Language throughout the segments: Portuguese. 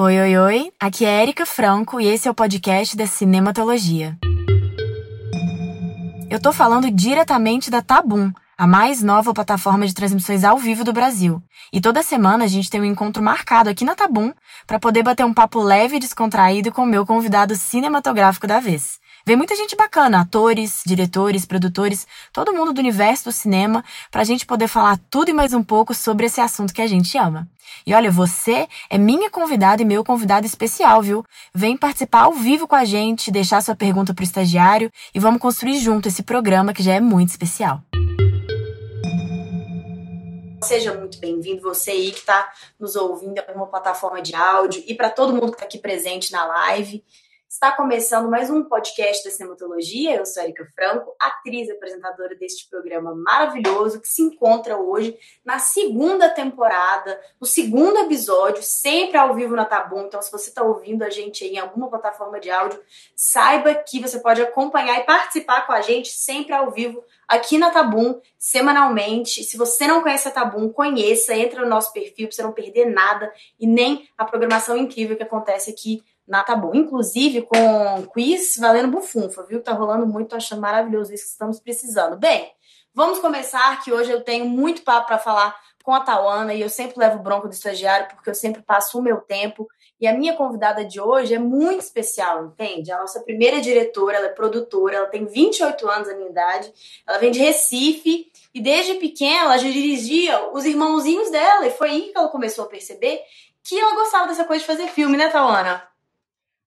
Oi, oi, oi. Aqui é Erika Franco e esse é o podcast da Cinematologia. Eu tô falando diretamente da Tabum, a mais nova plataforma de transmissões ao vivo do Brasil. E toda semana a gente tem um encontro marcado aqui na Tabum para poder bater um papo leve e descontraído com o meu convidado cinematográfico da vez. Vem muita gente bacana, atores, diretores, produtores, todo mundo do universo do cinema, pra gente poder falar tudo e mais um pouco sobre esse assunto que a gente ama. E olha, você é minha convidada e meu convidado especial, viu? Vem participar ao vivo com a gente, deixar sua pergunta pro estagiário e vamos construir junto esse programa que já é muito especial. Seja muito bem-vindo, você aí que está nos ouvindo em alguma plataforma de áudio e para todo mundo que está aqui presente na live. Está começando mais um podcast da Cinematologia. Eu sou Erika Franco, atriz e apresentadora deste programa maravilhoso que se encontra hoje na segunda temporada, no segundo episódio, sempre ao vivo na Tabum. Então, se você está ouvindo a gente em alguma plataforma de áudio, saiba que você pode acompanhar e participar com a gente sempre ao vivo aqui na Tabum, semanalmente. Se você não conhece a Tabum, conheça, entra no nosso perfil para você não perder nada e nem a programação incrível que acontece aqui na Tabu. Inclusive com quiz valendo bufunfa, viu? Tá rolando muito, tô achando maravilhoso isso que estamos precisando. Bem, vamos começar que hoje eu tenho muito papo para falar com a Tawana e eu sempre levo bronco do estagiário porque eu sempre passo o meu tempo. E a minha convidada de hoje é muito especial, entende? A nossa primeira diretora, ela é produtora, ela tem 28 anos a minha idade, ela vem de Recife e desde pequena ela já dirigia os irmãozinhos dela e foi aí que ela começou a perceber que ela gostava dessa coisa de fazer filme, né, Tawana?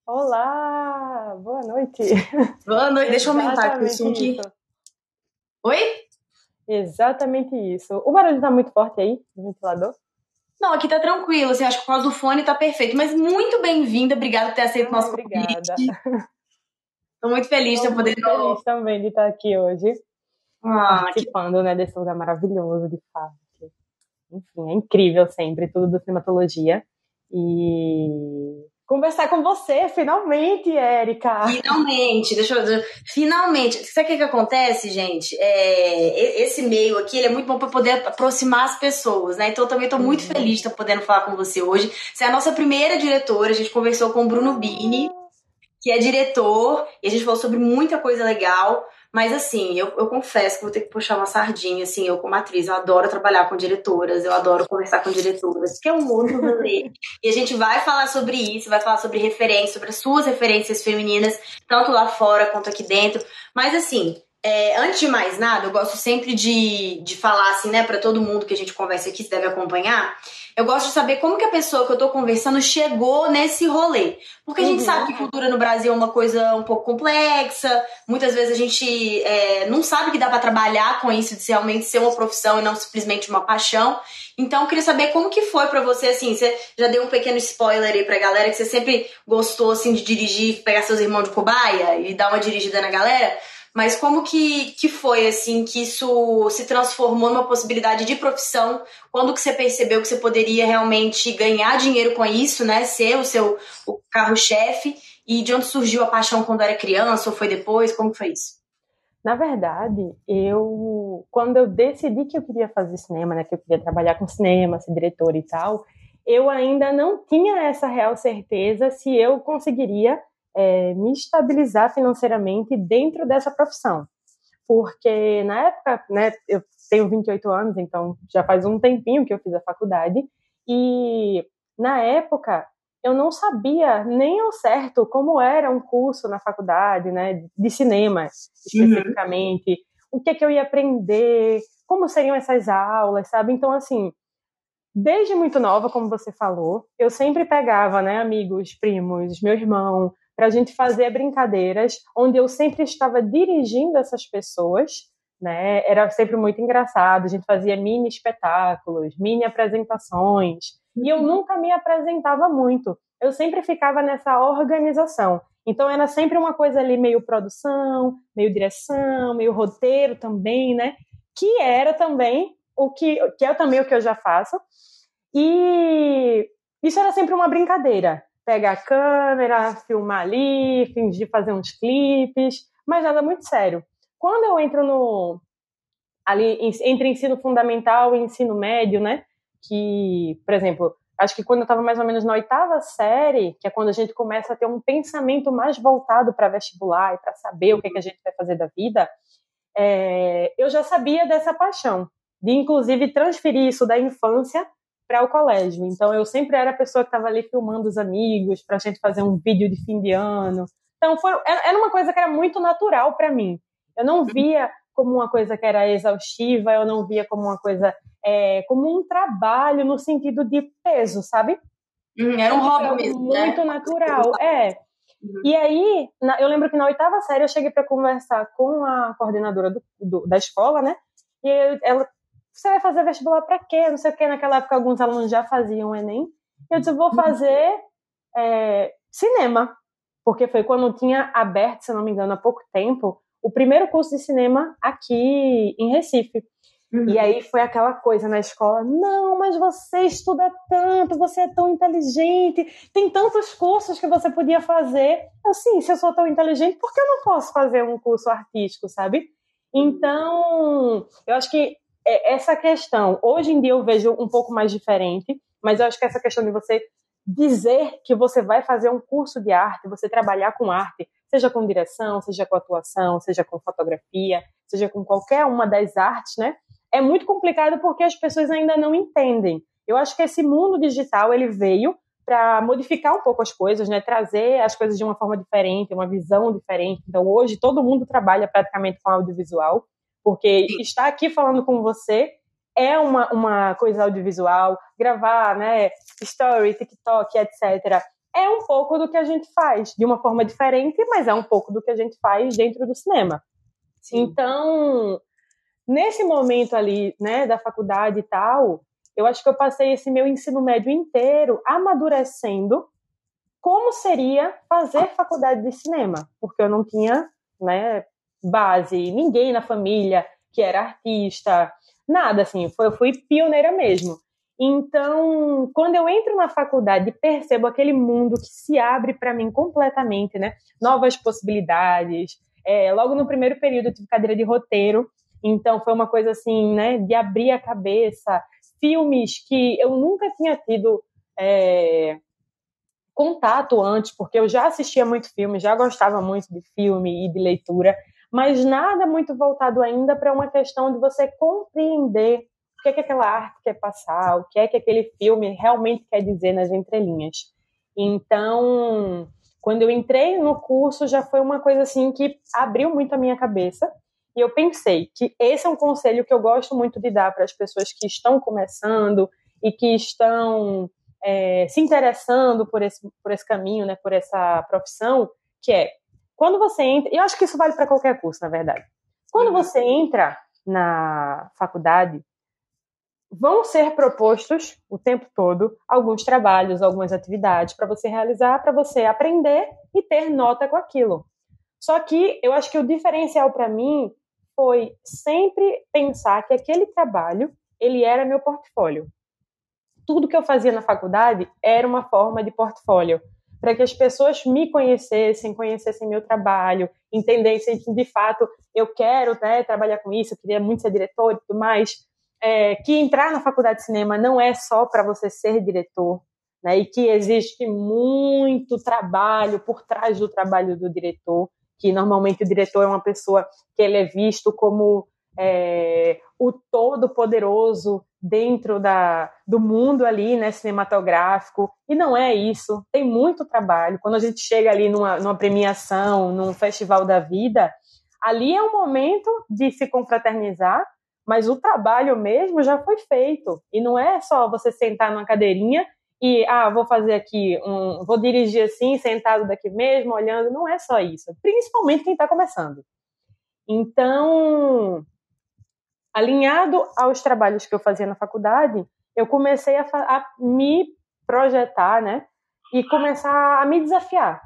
Olá, boa noite. Boa noite, deixa eu aumentar aqui o som aqui. Oi? Exatamente isso. O barulho tá muito forte aí, no ventilador? Não, aqui tá tranquilo, assim, acho que por causa do fone tá perfeito. Mas muito bem-vinda, obrigada por ter aceito o nosso Obrigada. convite. Tô muito feliz de Tô poder muito feliz também de estar aqui hoje, Ah, que... participando né, desse lugar maravilhoso, de fato. Enfim, é incrível sempre, tudo do cinematologia. E conversar com você, finalmente, Érica. Finalmente, deixa eu Finalmente. Sabe o que, que acontece, gente? É, esse meio aqui ele é muito bom para poder aproximar as pessoas, né? Então eu também muito Uhum. feliz de estar podendo falar com você hoje. Você é a nossa primeira diretora, a gente conversou com o Bruno Bini, que é diretor, e a gente falou sobre muita coisa legal. Mas assim, eu, eu confesso que vou ter que puxar uma sardinha, assim, eu como atriz, eu adoro trabalhar com diretoras, eu adoro conversar com diretoras, que é um outro rolê. e a gente vai falar sobre isso, vai falar sobre referências, sobre as suas referências femininas, tanto lá fora quanto aqui dentro. Mas assim, é, antes de mais nada, eu gosto sempre de, de falar assim, né, pra todo mundo que a gente conversa aqui, se deve acompanhar. Eu gosto de saber como que a pessoa que eu tô conversando chegou nesse rolê. Porque a gente Uhum. sabe que cultura no Brasil é uma coisa um pouco complexa. Muitas vezes a gente é, não sabe que dá pra trabalhar com isso, de realmente ser uma profissão e não simplesmente uma paixão. Então, eu queria saber como que foi pra você, assim, você já deu um pequeno spoiler aí pra galera, que você sempre gostou, assim, de dirigir, pegar seus irmãos de cobaia e dar uma dirigida na galera. Mas como que, que foi, assim, que isso se transformou numa possibilidade de profissão? Quando que você percebeu que você poderia realmente ganhar dinheiro com isso, né? Ser o seu carro-chefe? E de onde surgiu a paixão quando era criança ou foi depois? Como que foi isso? Na verdade, eu quando eu decidi que eu queria fazer cinema, né, que eu queria trabalhar com cinema, ser diretora e tal, eu ainda não tinha essa real certeza se eu conseguiria é, me estabilizar financeiramente dentro dessa profissão. Porque na época, né, eu tenho 28 anos, então já faz um tempinho que eu fiz a faculdade, e na época eu não sabia nem ao certo como era um curso na faculdade, né, de cinema especificamente, o que é que eu ia aprender, como seriam essas aulas, sabe? Então, assim, desde muito nova, como você falou, eu sempre pegava, né, amigos, primos, meu irmão, para a gente fazer brincadeiras, onde eu sempre estava dirigindo essas pessoas, né? Era sempre muito engraçado. A gente fazia mini espetáculos, mini apresentações, e eu nunca me apresentava muito. Eu sempre ficava nessa organização. Então era sempre uma coisa ali meio produção, meio direção, meio roteiro também, né? Que era também o que, que é também o que eu já faço. E isso era sempre uma brincadeira. Pegar a câmera, filmar ali, fingir fazer uns clipes, mas nada muito sério. Quando eu entro no ali entre ensino fundamental e ensino médio, né? Que, por exemplo, acho que quando eu estava mais ou menos na oitava série, que é quando a gente começa a ter um pensamento mais voltado para vestibular e para saber o que, é que a gente vai fazer da vida, é, eu já sabia dessa paixão, de inclusive transferir isso da infância para o colégio. Então eu sempre era a pessoa que estava ali filmando os amigos para a gente fazer um vídeo de fim de ano. Então foi, era uma coisa que era muito natural para mim. Eu não via como uma coisa que era exaustiva, eu não via como uma coisa é, como um trabalho no sentido de peso, sabe? Hum, era um hobby mesmo, né? Muito né? natural, é. Uhum. E aí, na, eu lembro que na oitava série eu cheguei para conversar com a coordenadora do, do, da escola, né? E ela, você vai fazer vestibular para quê? Não sei o quê. Naquela época alguns alunos já faziam Enem. Eu disse, vou fazer é, cinema, porque foi quando tinha aberto, se não me engano, há pouco tempo, o primeiro curso de cinema aqui em Recife. Uhum. E aí foi aquela coisa na escola: não, mas você estuda tanto, você é tão inteligente, tem tantos cursos que você podia fazer. Eu, sim, se eu sou tão inteligente, por que eu não posso fazer um curso artístico, sabe? Então, eu acho que essa questão, hoje em dia eu vejo um pouco mais diferente, mas eu acho que essa questão de você dizer que você vai fazer um curso de arte, você trabalhar com arte, seja com direção, seja com atuação, seja com fotografia, seja com qualquer uma das artes, né? é muito complicado porque as pessoas ainda não entendem. Eu acho que esse mundo digital ele veio para modificar um pouco as coisas, né? Trazer as coisas de uma forma diferente, uma visão diferente. Então hoje todo mundo trabalha praticamente com audiovisual, porque estar aqui falando com você é uma, uma coisa audiovisual, gravar, né? Story, TikTok, etc. É um pouco do que a gente faz, de uma forma diferente, mas é um pouco do que a gente faz dentro do cinema. Sim. Então, Nesse momento ali, né, da faculdade e tal, eu acho que eu passei esse meu ensino médio inteiro amadurecendo como seria fazer faculdade de cinema, porque eu não tinha, né, base, ninguém na família que era artista, nada assim, foi, eu fui pioneira mesmo. Então, quando eu entro na faculdade e percebo aquele mundo que se abre para mim completamente, né? Novas possibilidades. É, logo no primeiro período eu tive cadeira de roteiro, então foi uma coisa assim, né, de abrir a cabeça. Filmes que eu nunca tinha tido é, contato antes, porque eu já assistia muito filme, já gostava muito de filme e de leitura, mas nada muito voltado ainda para uma questão de você compreender o que é que aquela arte quer passar, o que é que aquele filme realmente quer dizer nas entrelinhas. Então, quando eu entrei no curso, já foi uma coisa assim que abriu muito a minha cabeça e eu pensei que esse é um conselho que eu gosto muito de dar para as pessoas que estão começando e que estão é, se interessando por esse, por esse caminho, né, por essa profissão, que é quando você entra, e eu acho que isso vale para qualquer curso, na verdade. Quando uhum. você entra na faculdade, vão ser propostos o tempo todo alguns trabalhos, algumas atividades para você realizar, para você aprender e ter nota com aquilo. Só que eu acho que o diferencial para mim foi sempre pensar que aquele trabalho ele era meu portfólio. Tudo que eu fazia na faculdade era uma forma de portfólio, para que as pessoas me conhecessem, conhecessem meu trabalho, entendessem que de fato eu quero né, trabalhar com isso, eu queria muito ser diretor e tudo mais. É, que entrar na faculdade de cinema não é só para você ser diretor, né, e que existe muito trabalho por trás do trabalho do diretor que normalmente o diretor é uma pessoa que ele é visto como é, o todo poderoso dentro da, do mundo ali, né, cinematográfico, e não é isso, tem muito trabalho, quando a gente chega ali numa, numa premiação, num festival da vida, ali é um momento de se confraternizar, mas o trabalho mesmo já foi feito, e não é só você sentar numa cadeirinha e ah, vou fazer aqui um, vou dirigir assim, sentado daqui mesmo, olhando, não é só isso, principalmente quem está começando. Então, alinhado aos trabalhos que eu fazia na faculdade, eu comecei a, a me projetar, né, e começar a me desafiar.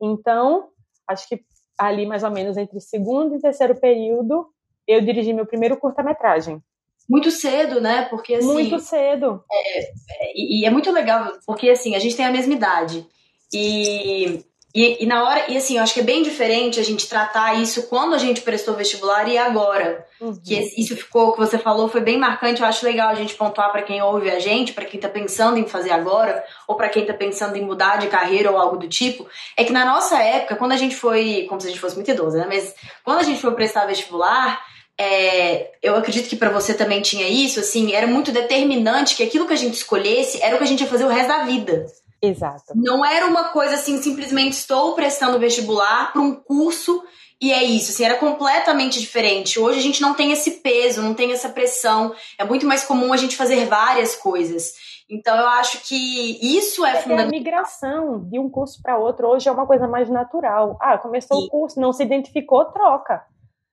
Então, acho que ali mais ou menos entre segundo e terceiro período, eu dirigi meu primeiro curta-metragem muito cedo, né? Porque assim. Muito cedo. É, é, e é muito legal, porque assim, a gente tem a mesma idade. E E, e, na hora, e assim, eu acho que é bem diferente a gente tratar isso quando a gente prestou vestibular e agora. Uhum. Que isso ficou, que você falou, foi bem marcante. Eu acho legal a gente pontuar para quem ouve a gente, para quem tá pensando em fazer agora, ou para quem tá pensando em mudar de carreira ou algo do tipo. É que na nossa época, quando a gente foi, como se a gente fosse muito idosa, né? Mas quando a gente foi prestar vestibular, é, eu acredito que para você também tinha isso, assim, era muito determinante que aquilo que a gente escolhesse era o que a gente ia fazer o resto da vida. Exato. Não era uma coisa assim, simplesmente estou prestando vestibular para um curso e é isso, assim, era completamente diferente. Hoje a gente não tem esse peso, não tem essa pressão. É muito mais comum a gente fazer várias coisas. Então eu acho que isso é, é fundamental. A migração de um curso para outro hoje é uma coisa mais natural. Ah, começou o curso, não se identificou, troca.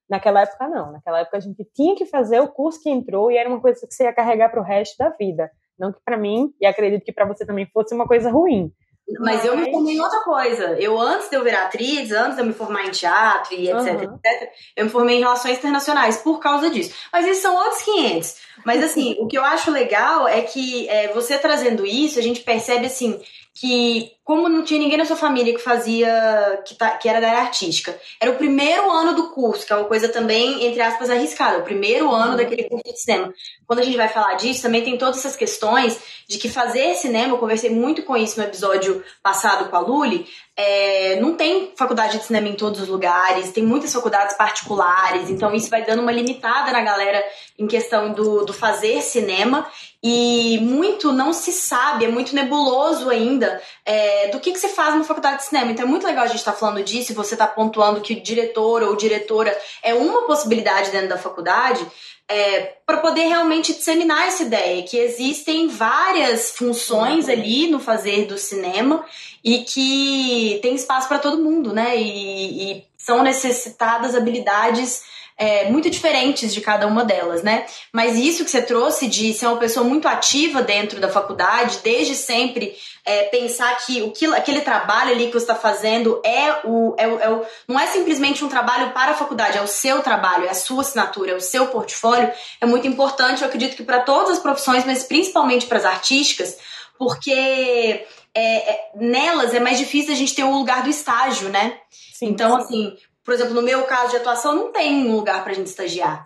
Naquela época não. Naquela época a gente tinha que fazer o curso que entrou e era uma coisa que você ia carregar para o resto da vida. Não que para mim, e acredito que para você também fosse uma coisa ruim. Mas, eu me formei em outra coisa. Eu, antes de eu virar atriz, antes de eu me formar em teatro e etc, uhum. etc, eu me formei em relações internacionais por causa disso. Mas esses são outros 500. Mas, assim, o que eu acho legal é que é, você trazendo isso, a gente percebe, assim, que como não tinha ninguém na sua família que fazia que, tá, que era da área artística, era o primeiro ano do curso, que é uma coisa também entre aspas arriscada, o primeiro ano daquele curso de cinema. Quando a gente vai falar disso, também tem todas essas questões de que fazer cinema, eu conversei muito com isso no episódio passado com a Luli, é, não tem faculdade de cinema em todos os lugares, tem muitas faculdades particulares, então isso vai dando uma limitada na galera em questão do, do fazer cinema. E muito não se sabe, é muito nebuloso ainda é, do que, que se faz na faculdade de cinema. Então é muito legal a gente estar tá falando disso e você está pontuando que o diretor ou diretora é uma possibilidade dentro da faculdade. É, para poder realmente disseminar essa ideia que existem várias funções uhum. ali no fazer do cinema e que tem espaço para todo mundo, né? E, e são necessitadas habilidades é, muito diferentes de cada uma delas, né? Mas isso que você trouxe de ser uma pessoa muito ativa dentro da faculdade, desde sempre é, pensar que o que, aquele trabalho ali que você está fazendo é o, é, o, é o, não é simplesmente um trabalho para a faculdade, é o seu trabalho, é a sua assinatura, é o seu portfólio, é muito importante. Eu acredito que para todas as profissões, mas principalmente para as artísticas, porque é, é, nelas é mais difícil a gente ter o lugar do estágio, né? Sim, então, sim. assim, por exemplo, no meu caso de atuação, não tem um lugar para a gente estagiar.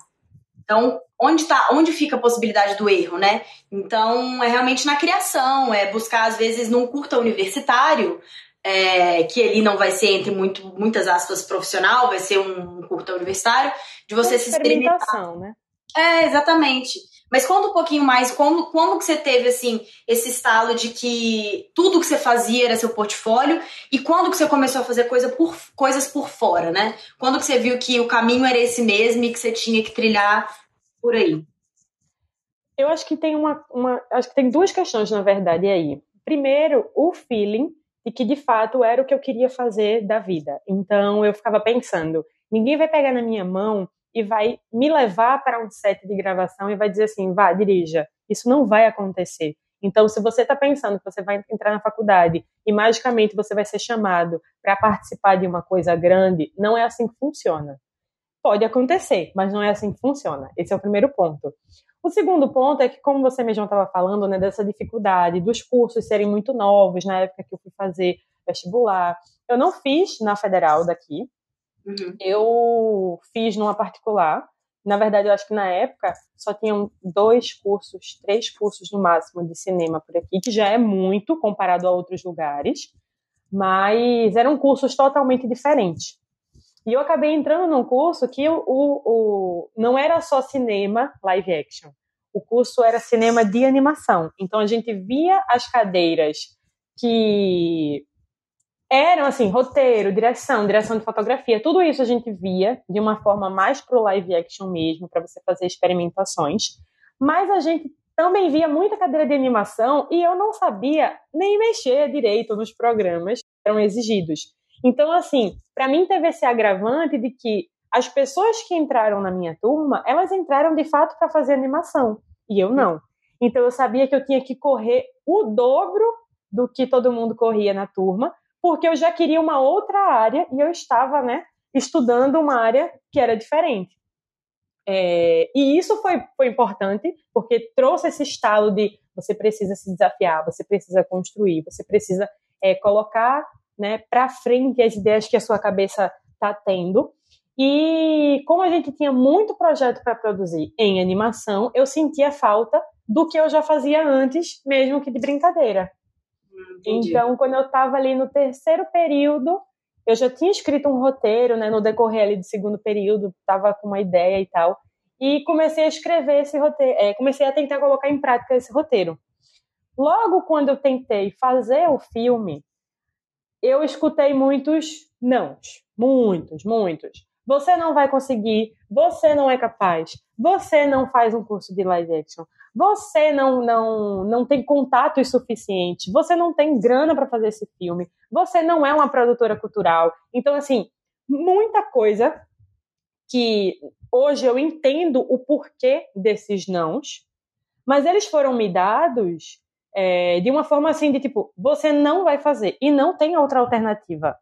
Então, onde tá, onde fica a possibilidade do erro, né? Então, é realmente na criação, é buscar, às vezes, num curta universitário, é, que ele não vai ser, entre muito, muitas aspas, profissional, vai ser um curta universitário, de você se experimentar. Né? É, exatamente. Mas conta um pouquinho mais, como, como que você teve, assim, esse estalo de que tudo que você fazia era seu portfólio e quando que você começou a fazer coisa por, coisas por fora, né? Quando que você viu que o caminho era esse mesmo e que você tinha que trilhar por aí? Eu acho que tem uma, uma acho que tem duas questões, na verdade, aí. Primeiro, o feeling de que de fato era o que eu queria fazer da vida. Então eu ficava pensando, ninguém vai pegar na minha mão e vai me levar para um set de gravação e vai dizer assim, vá, dirija. Isso não vai acontecer. Então, se você está pensando que você vai entrar na faculdade e magicamente você vai ser chamado para participar de uma coisa grande, não é assim que funciona. Pode acontecer, mas não é assim que funciona. Esse é o primeiro ponto. O segundo ponto é que, como você mesmo estava falando, né, dessa dificuldade dos cursos serem muito novos na época que eu fui fazer vestibular, eu não fiz na federal daqui, Uhum. Eu fiz numa particular. Na verdade, eu acho que na época só tinham dois cursos, três cursos no máximo de cinema por aqui, que já é muito comparado a outros lugares, mas eram cursos totalmente diferentes. E eu acabei entrando num curso que o, o, o, não era só cinema live action. O curso era cinema de animação. Então a gente via as cadeiras que eram assim, roteiro, direção, direção de fotografia, tudo isso a gente via de uma forma mais pro live action mesmo, para você fazer experimentações. Mas a gente também via muita cadeira de animação e eu não sabia nem mexer direito nos programas que eram exigidos. Então, assim, para mim teve esse agravante de que as pessoas que entraram na minha turma, elas entraram de fato para fazer animação e eu não. Então eu sabia que eu tinha que correr o dobro do que todo mundo corria na turma porque eu já queria uma outra área e eu estava, né, estudando uma área que era diferente. É, e isso foi, foi importante, porque trouxe esse estalo de você precisa se desafiar, você precisa construir, você precisa é, colocar né, para frente as ideias que a sua cabeça está tendo. E como a gente tinha muito projeto para produzir em animação, eu sentia falta do que eu já fazia antes, mesmo que de brincadeira. Então, quando eu estava ali no terceiro período, eu já tinha escrito um roteiro, né, no decorrer ali do segundo período, estava com uma ideia e tal, e comecei a escrever esse roteiro, é, comecei a tentar colocar em prática esse roteiro. Logo quando eu tentei fazer o filme, eu escutei muitos nãos, muitos, muitos. Você não vai conseguir, você não é capaz, você não faz um curso de live action, você não não não tem contato suficiente, você não tem grana para fazer esse filme, você não é uma produtora cultural. Então assim, muita coisa que hoje eu entendo o porquê desses nãos, mas eles foram me dados é, de uma forma assim de tipo, você não vai fazer e não tem outra alternativa.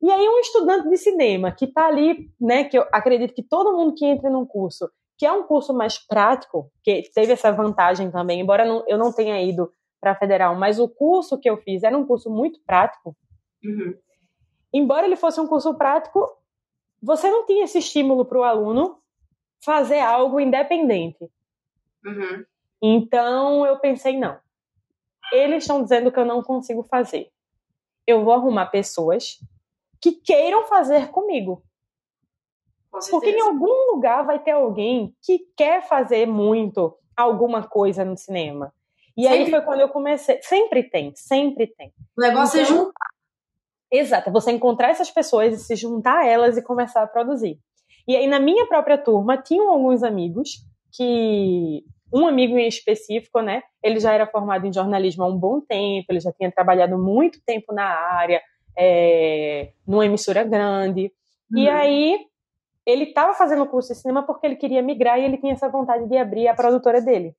E aí um estudante de cinema que está ali, né, que eu acredito que todo mundo que entra num curso, que é um curso mais prático, que teve essa vantagem também, embora não, eu não tenha ido para a federal, mas o curso que eu fiz era um curso muito prático. Uhum. Embora ele fosse um curso prático, você não tinha esse estímulo para o aluno fazer algo independente. Uhum. Então eu pensei, não, eles estão dizendo que eu não consigo fazer. Eu vou arrumar pessoas que queiram fazer comigo. Porque em algum lugar vai ter alguém que quer fazer muito alguma coisa no cinema. E sempre. aí foi quando eu comecei. Sempre tem, sempre tem. O negócio é então, é juntar. Exato, você encontrar essas pessoas e se juntar a elas e começar a produzir. E aí, na minha própria turma, tinham alguns amigos que um amigo em específico, né? Ele já era formado em jornalismo há um bom tempo, ele já tinha trabalhado muito tempo na área, é, numa emissora grande. Uhum. E aí ele estava fazendo curso de cinema porque ele queria migrar e ele tinha essa vontade de abrir a produtora dele.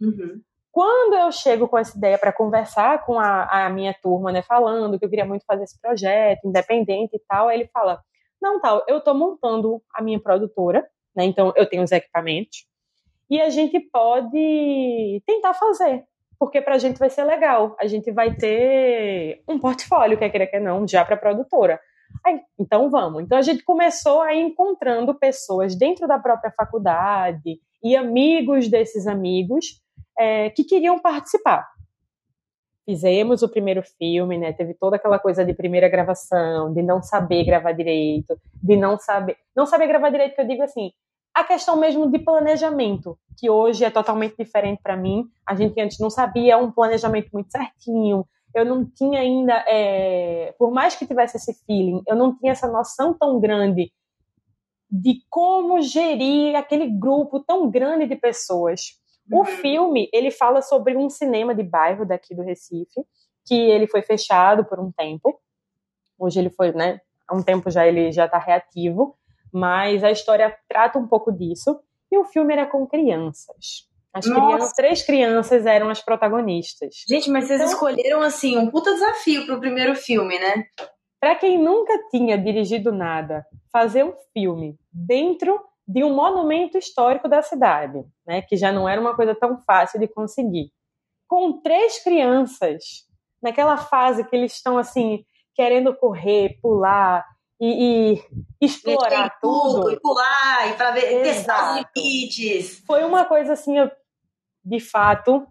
Uhum. Quando eu chego com essa ideia para conversar com a, a, minha turma, né, falando que eu queria muito fazer esse projeto independente e tal, ele fala: Não, tal, eu estou montando a minha produtora, né, então eu tenho os equipamentos, e a gente pode tentar fazer, porque para a gente vai ser legal. A gente vai ter um portfólio, quer queira, quer não, já para a produtora. Aí, então vamos. Então a gente começou a ir encontrando pessoas dentro da própria faculdade e amigos desses amigos é, que queriam participar. Fizemos o primeiro filme, né? Teve toda aquela coisa de primeira gravação, de não saber gravar direito, de não saber, não saber gravar direito, que eu digo assim, a questão mesmo de planejamento, que hoje é totalmente diferente para mim. A gente antes não sabia um planejamento muito certinho. Eu não tinha ainda, é... por mais que tivesse esse feeling, eu não tinha essa noção tão grande de como gerir aquele grupo tão grande de pessoas. Uhum. O filme, ele fala sobre um cinema de bairro daqui do Recife, que ele foi fechado por um tempo. Hoje ele foi, né, há um tempo já ele já está reativo mas a história trata um pouco disso. E o filme era com crianças. As crianças, três crianças eram as protagonistas. Gente, mas vocês então, escolheram assim um puta desafio pro primeiro filme, né? Para quem nunca tinha dirigido nada, fazer um filme dentro de um monumento histórico da cidade, né, que já não era uma coisa tão fácil de conseguir, com três crianças naquela fase que eles estão assim querendo correr, pular, e, e explorar tudo, tudo. E pular, e para ver, testar os limites. Foi uma coisa assim, eu, de fato,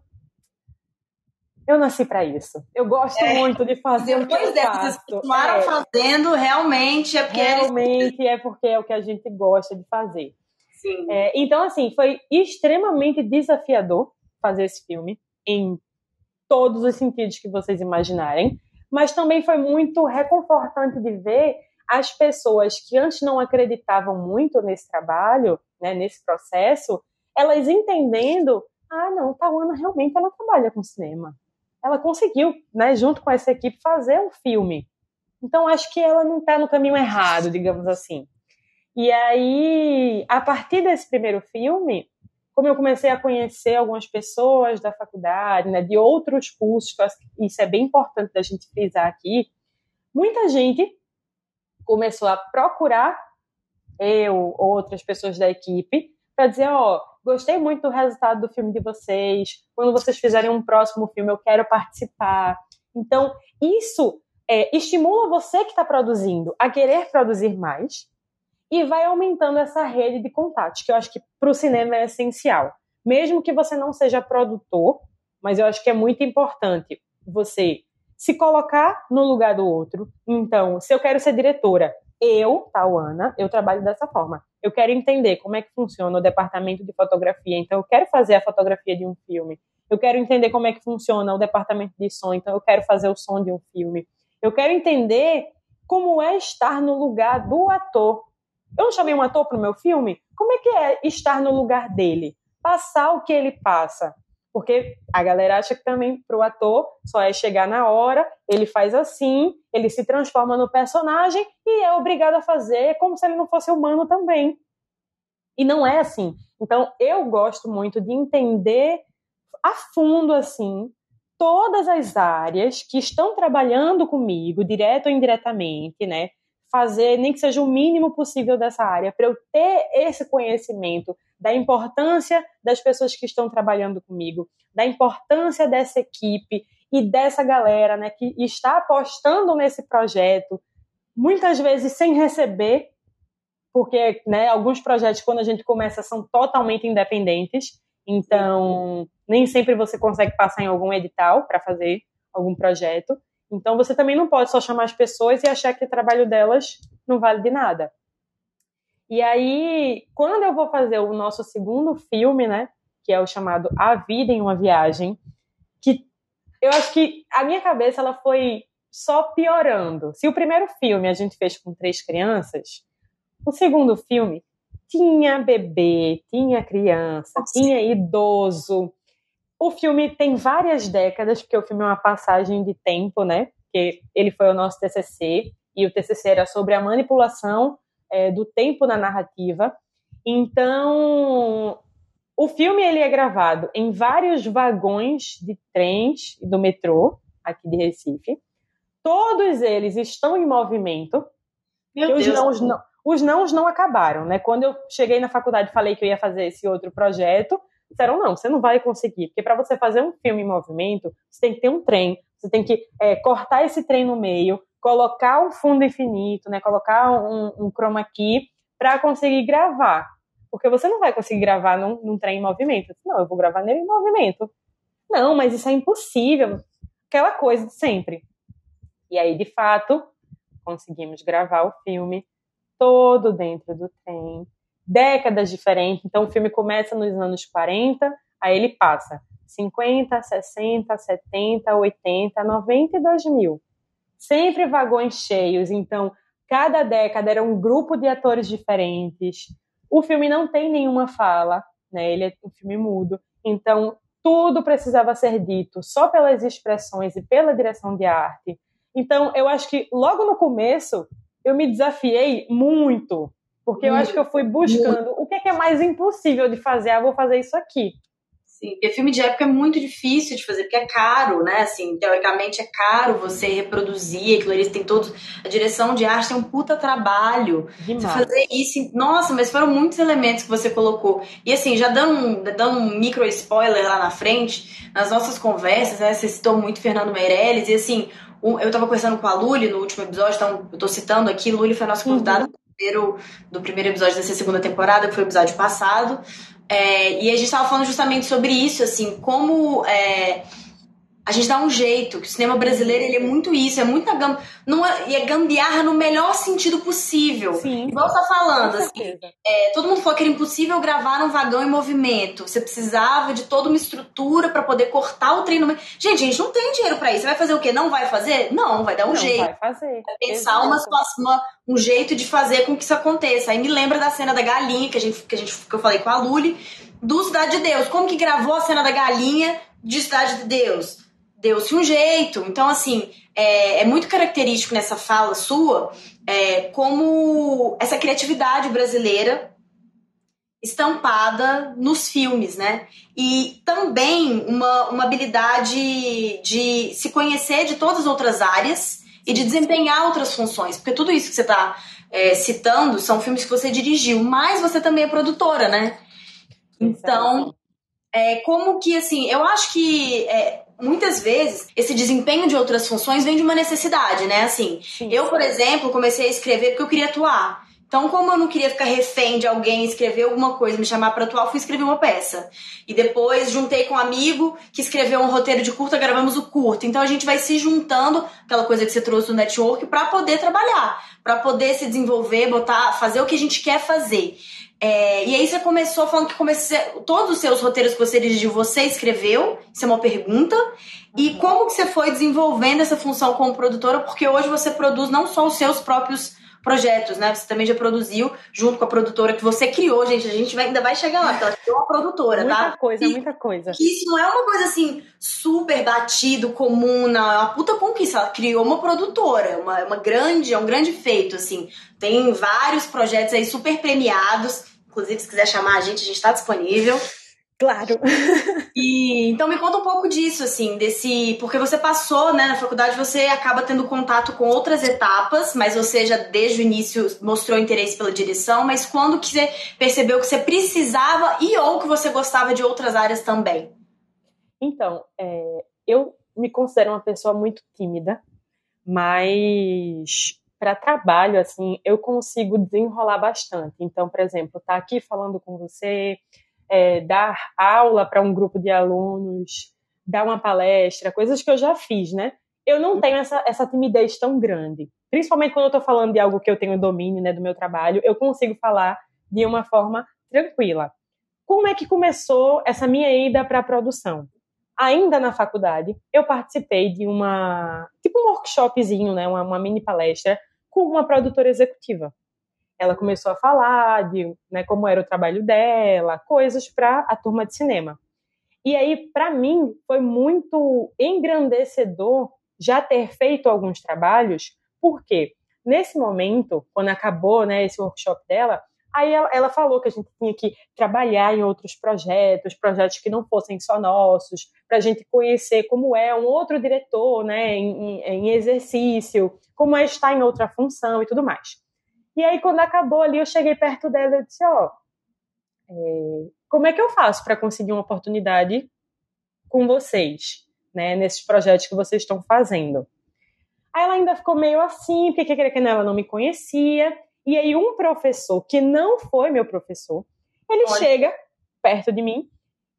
eu nasci para isso. Eu gosto é. muito de fazer Depois o que eu faço. Continuaram é. fazendo, realmente é porque... Realmente é porque é o que a gente gosta de fazer. Sim. É, então, assim, foi extremamente desafiador fazer esse filme, em todos os sentidos que vocês imaginarem, mas também foi muito reconfortante de ver as pessoas que antes não acreditavam muito nesse trabalho, né, nesse processo, elas entendendo, ah, não, Tawana realmente ela trabalha com cinema. Ela conseguiu, né, junto com essa equipe, fazer um filme. Então, acho que ela não está no caminho errado, digamos assim. E aí, a partir desse primeiro filme, como eu comecei a conhecer algumas pessoas da faculdade, né, de outros cursos, isso é bem importante da gente frisar aqui, muita gente começou a procurar eu ou outras pessoas da equipe para dizer, ó, oh, gostei muito do resultado do filme de vocês. Quando vocês fizerem um próximo filme, eu quero participar. Então, isso é, estimula você que está produzindo a querer produzir mais e vai aumentando essa rede de contatos, que eu acho que para o cinema é essencial. Mesmo que você não seja produtor, mas eu acho que é muito importante você se colocar no lugar do outro. Então, se eu quero ser diretora, eu, Tauana, eu trabalho dessa forma. Eu quero entender como é que funciona o departamento de fotografia, então eu quero fazer a fotografia de um filme. Eu quero entender como é que funciona o departamento de som, então eu quero fazer o som de um filme. Eu quero entender como é estar no lugar do ator. Eu não chamei um ator para o meu filme? Como é que é estar no lugar dele? Passar o que ele passa. Porque a galera acha que também para o ator só é chegar na hora, ele faz assim, ele se transforma no personagem e é obrigado a fazer como se ele não fosse humano também. E não é assim. Então, eu gosto muito de entender a fundo, assim, todas as áreas que estão trabalhando comigo, direto ou indiretamente, né? Fazer nem que seja o mínimo possível dessa área, para eu ter esse conhecimento da importância das pessoas que estão trabalhando comigo, da importância dessa equipe e dessa galera, né, que está apostando nesse projeto, muitas vezes sem receber, porque, né, alguns projetos quando a gente começa são totalmente independentes, então nem sempre você consegue passar em algum edital para fazer algum projeto. Então você também não pode só chamar as pessoas e achar que o trabalho delas não vale de nada. E aí, quando eu vou fazer o nosso segundo filme, né, que é o chamado A Vida em uma Viagem, que eu acho que a minha cabeça ela foi só piorando. Se o primeiro filme a gente fez com três crianças, o segundo filme tinha bebê, tinha criança, tinha idoso, o filme tem várias décadas, porque o filme é uma passagem de tempo, né? Porque ele foi o nosso TCC, e o TCC era sobre a manipulação é, do tempo na narrativa. Então, o filme ele é gravado em vários vagões de trens do metrô, aqui de Recife. Todos eles estão em movimento. Meu os Deus. não, os nãos não acabaram, né? Quando eu cheguei na faculdade e falei que eu ia fazer esse outro projeto, disseram, não, você não vai conseguir, porque para você fazer um filme em movimento, você tem que ter um trem, você tem que é, cortar esse trem no meio, colocar um fundo infinito, né, colocar um, um chroma key para conseguir gravar. Porque você não vai conseguir gravar num, num trem em movimento. Não, eu vou gravar nele em movimento. Não, mas isso é impossível. Aquela coisa de sempre. E aí, de fato, conseguimos gravar o filme todo dentro do trem, décadas diferentes. Então, o filme começa nos anos 40, aí ele passa 50, 60, 70, 80, 90 e 2000. Sempre vagões cheios. Então, cada década era um grupo de atores diferentes. O filme não tem nenhuma fala, né? Ele é um filme mudo. Então, tudo precisava ser dito só pelas expressões e pela direção de arte. Então, eu acho que logo no começo eu me desafiei muito porque eu acho que eu fui buscando o que é, mais impossível de fazer. Ah, vou fazer isso aqui. Sim, porque filme de época é muito difícil de fazer, porque é caro, né? Assim, teoricamente é caro você reproduzir aquilo ali, tem todos. A direção de arte tem um puta trabalho. Demais. Você fazer isso. Nossa, mas foram muitos elementos que você colocou. E assim, já dando um, dando um micro spoiler lá na frente, nas nossas conversas, né? Você citou muito Fernando Meirelles, e assim, eu tava conversando com a Luli no último episódio, então eu tô citando aqui, Luli foi a nossa convidada. Uhum primeiro, do primeiro episódio dessa segunda temporada, que foi o episódio passado. É, e a gente estava falando justamente sobre isso, assim, como é, a gente dá um jeito, que o cinema brasileiro ele é muito isso, é muita gam... não é, e é gambiarra no melhor sentido possível. Sim. Igual tá falando, assim, é, todo mundo falou que era impossível gravar num vagão em movimento. Você precisava de toda uma estrutura para poder cortar o trem no meio. Gente, a gente não tem dinheiro para isso. Você vai fazer o quê? Não vai fazer? Não, vai dar um não jeito. Vai fazer. Vai pensar uma, uma, um jeito de fazer com que isso aconteça. Aí me lembra da cena da galinha que a gente que, a gente, que eu falei com a Luli, do Cidade de Deus. Como que gravou a cena da galinha de Cidade de Deus? Deu-se um jeito. Então, assim, é, é, muito característico nessa fala sua é, como essa criatividade brasileira estampada nos filmes, né? E também uma, uma habilidade de se conhecer de todas as outras áreas e de desempenhar outras funções. Porque tudo isso que você está é, citando são filmes que você dirigiu, mas você também é produtora, né? Então, é, como que, assim, eu acho que é, muitas vezes esse desempenho de outras funções vem de uma necessidade, né? Assim, Sim. eu, por exemplo, comecei a escrever porque eu queria atuar. Então, como eu não queria ficar refém de alguém escrever alguma coisa, me chamar para atuar, eu fui escrever uma peça. E depois juntei com um amigo que escreveu um roteiro de curta, gravamos o curto. Então a gente vai se juntando, aquela coisa que você trouxe do network, para poder trabalhar, para poder se desenvolver, botar, fazer o que a gente quer fazer. É, e aí você começou falando que comecei, todos os seus roteiros que você dirigiu, você escreveu? Isso é uma pergunta. E como que você foi desenvolvendo essa função como produtora? Porque hoje você produz não só os seus próprios projetos, né? Você também já produziu junto com a produtora que você criou, gente. A gente vai, ainda vai chegar lá, porque ela criou uma produtora, muita tá? Muita coisa, e, muita coisa. Que isso não é uma coisa assim super batido, comum, não. É uma puta conquista. Ela criou uma produtora, uma, uma grande, é um grande feito, assim. Tem vários projetos aí super premiados. Inclusive, se quiser chamar a gente, a gente tá disponível. Claro. E então me conta um pouco disso, assim, desse. Porque você passou, né, na faculdade, você acaba tendo contato com outras etapas, mas você já desde o início mostrou interesse pela direção, mas quando que você percebeu que você precisava e ou que você gostava de outras áreas também? Então, é, eu me considero uma pessoa muito tímida, mas para trabalho, assim, eu consigo desenrolar bastante. Então, por exemplo, estar tá aqui falando com você, é, dar aula para um grupo de alunos, dar uma palestra, coisas que eu já fiz, né? Eu não tenho essa, essa timidez tão grande. Principalmente quando eu estou falando de algo que eu tenho domínio né, do meu trabalho, eu consigo falar de uma forma tranquila. Como é que começou essa minha ida para a produção? Ainda na faculdade, eu participei de uma tipo um workshopzinho, né, uma, uma mini palestra com uma produtora executiva ela começou a falar de né, como era o trabalho dela, coisas para a turma de cinema. E aí, para mim, foi muito engrandecedor já ter feito alguns trabalhos, porque nesse momento, quando acabou né, esse workshop dela, aí ela, ela, falou que a gente tinha que trabalhar em outros projetos, projetos que não fossem só nossos, para a gente conhecer como é um outro diretor né, em, em exercício, como é estar em outra função e tudo mais. E aí, quando acabou ali, eu cheguei perto dela e disse: Ó, oh, como é que eu faço para conseguir uma oportunidade com vocês, né, nesses projetos que vocês estão fazendo? Aí ela ainda ficou meio assim, porque queria que ela não me conhecia. E aí, um professor que não foi meu professor, ele Olha. chega perto de mim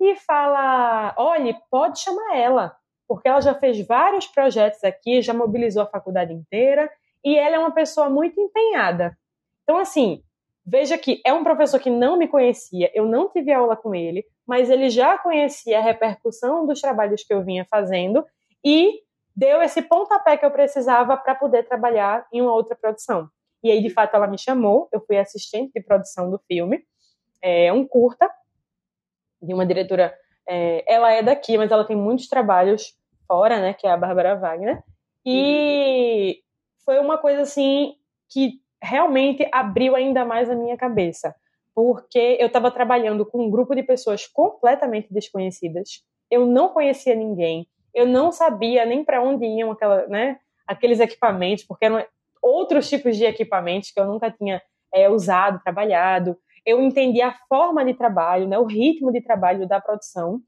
e fala: Olha, pode chamar ela, porque ela já fez vários projetos aqui, já mobilizou a faculdade inteira e ela é uma pessoa muito empenhada. Então, assim, veja que é um professor que não me conhecia, eu não tive aula com ele, mas ele já conhecia a repercussão dos trabalhos que eu vinha fazendo e deu esse pontapé que eu precisava para poder trabalhar em uma outra produção. E aí, de fato, ela me chamou, eu fui assistente de produção do filme, é um curta, de uma diretora, é, ela é daqui, mas ela tem muitos trabalhos fora, né, que é a Bárbara Wagner, e foi uma coisa, assim, que realmente abriu ainda mais a minha cabeça, porque eu estava trabalhando com um grupo de pessoas completamente desconhecidas, eu não conhecia ninguém, eu não sabia nem para onde iam aquela, né, aqueles equipamentos, porque eram outros tipos de equipamentos que eu nunca tinha é, usado, trabalhado. Eu entendi a forma de trabalho, né, o ritmo de trabalho da produção.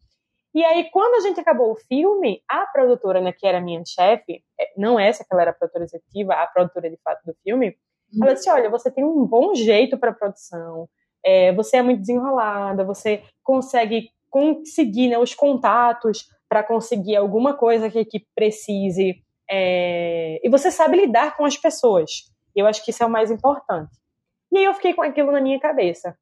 E aí, quando a gente acabou o filme, a produtora, né, que era minha chefe, é, não essa que ela era a produtora executiva, a produtora de fato do filme, ela disse: olha, você tem um bom jeito para produção, é, você é muito desenrolada, você consegue conseguir né, os contatos para conseguir alguma coisa que a equipe precise, é, e você sabe lidar com as pessoas. Eu acho que isso é o mais importante. E aí eu fiquei com aquilo na minha cabeça.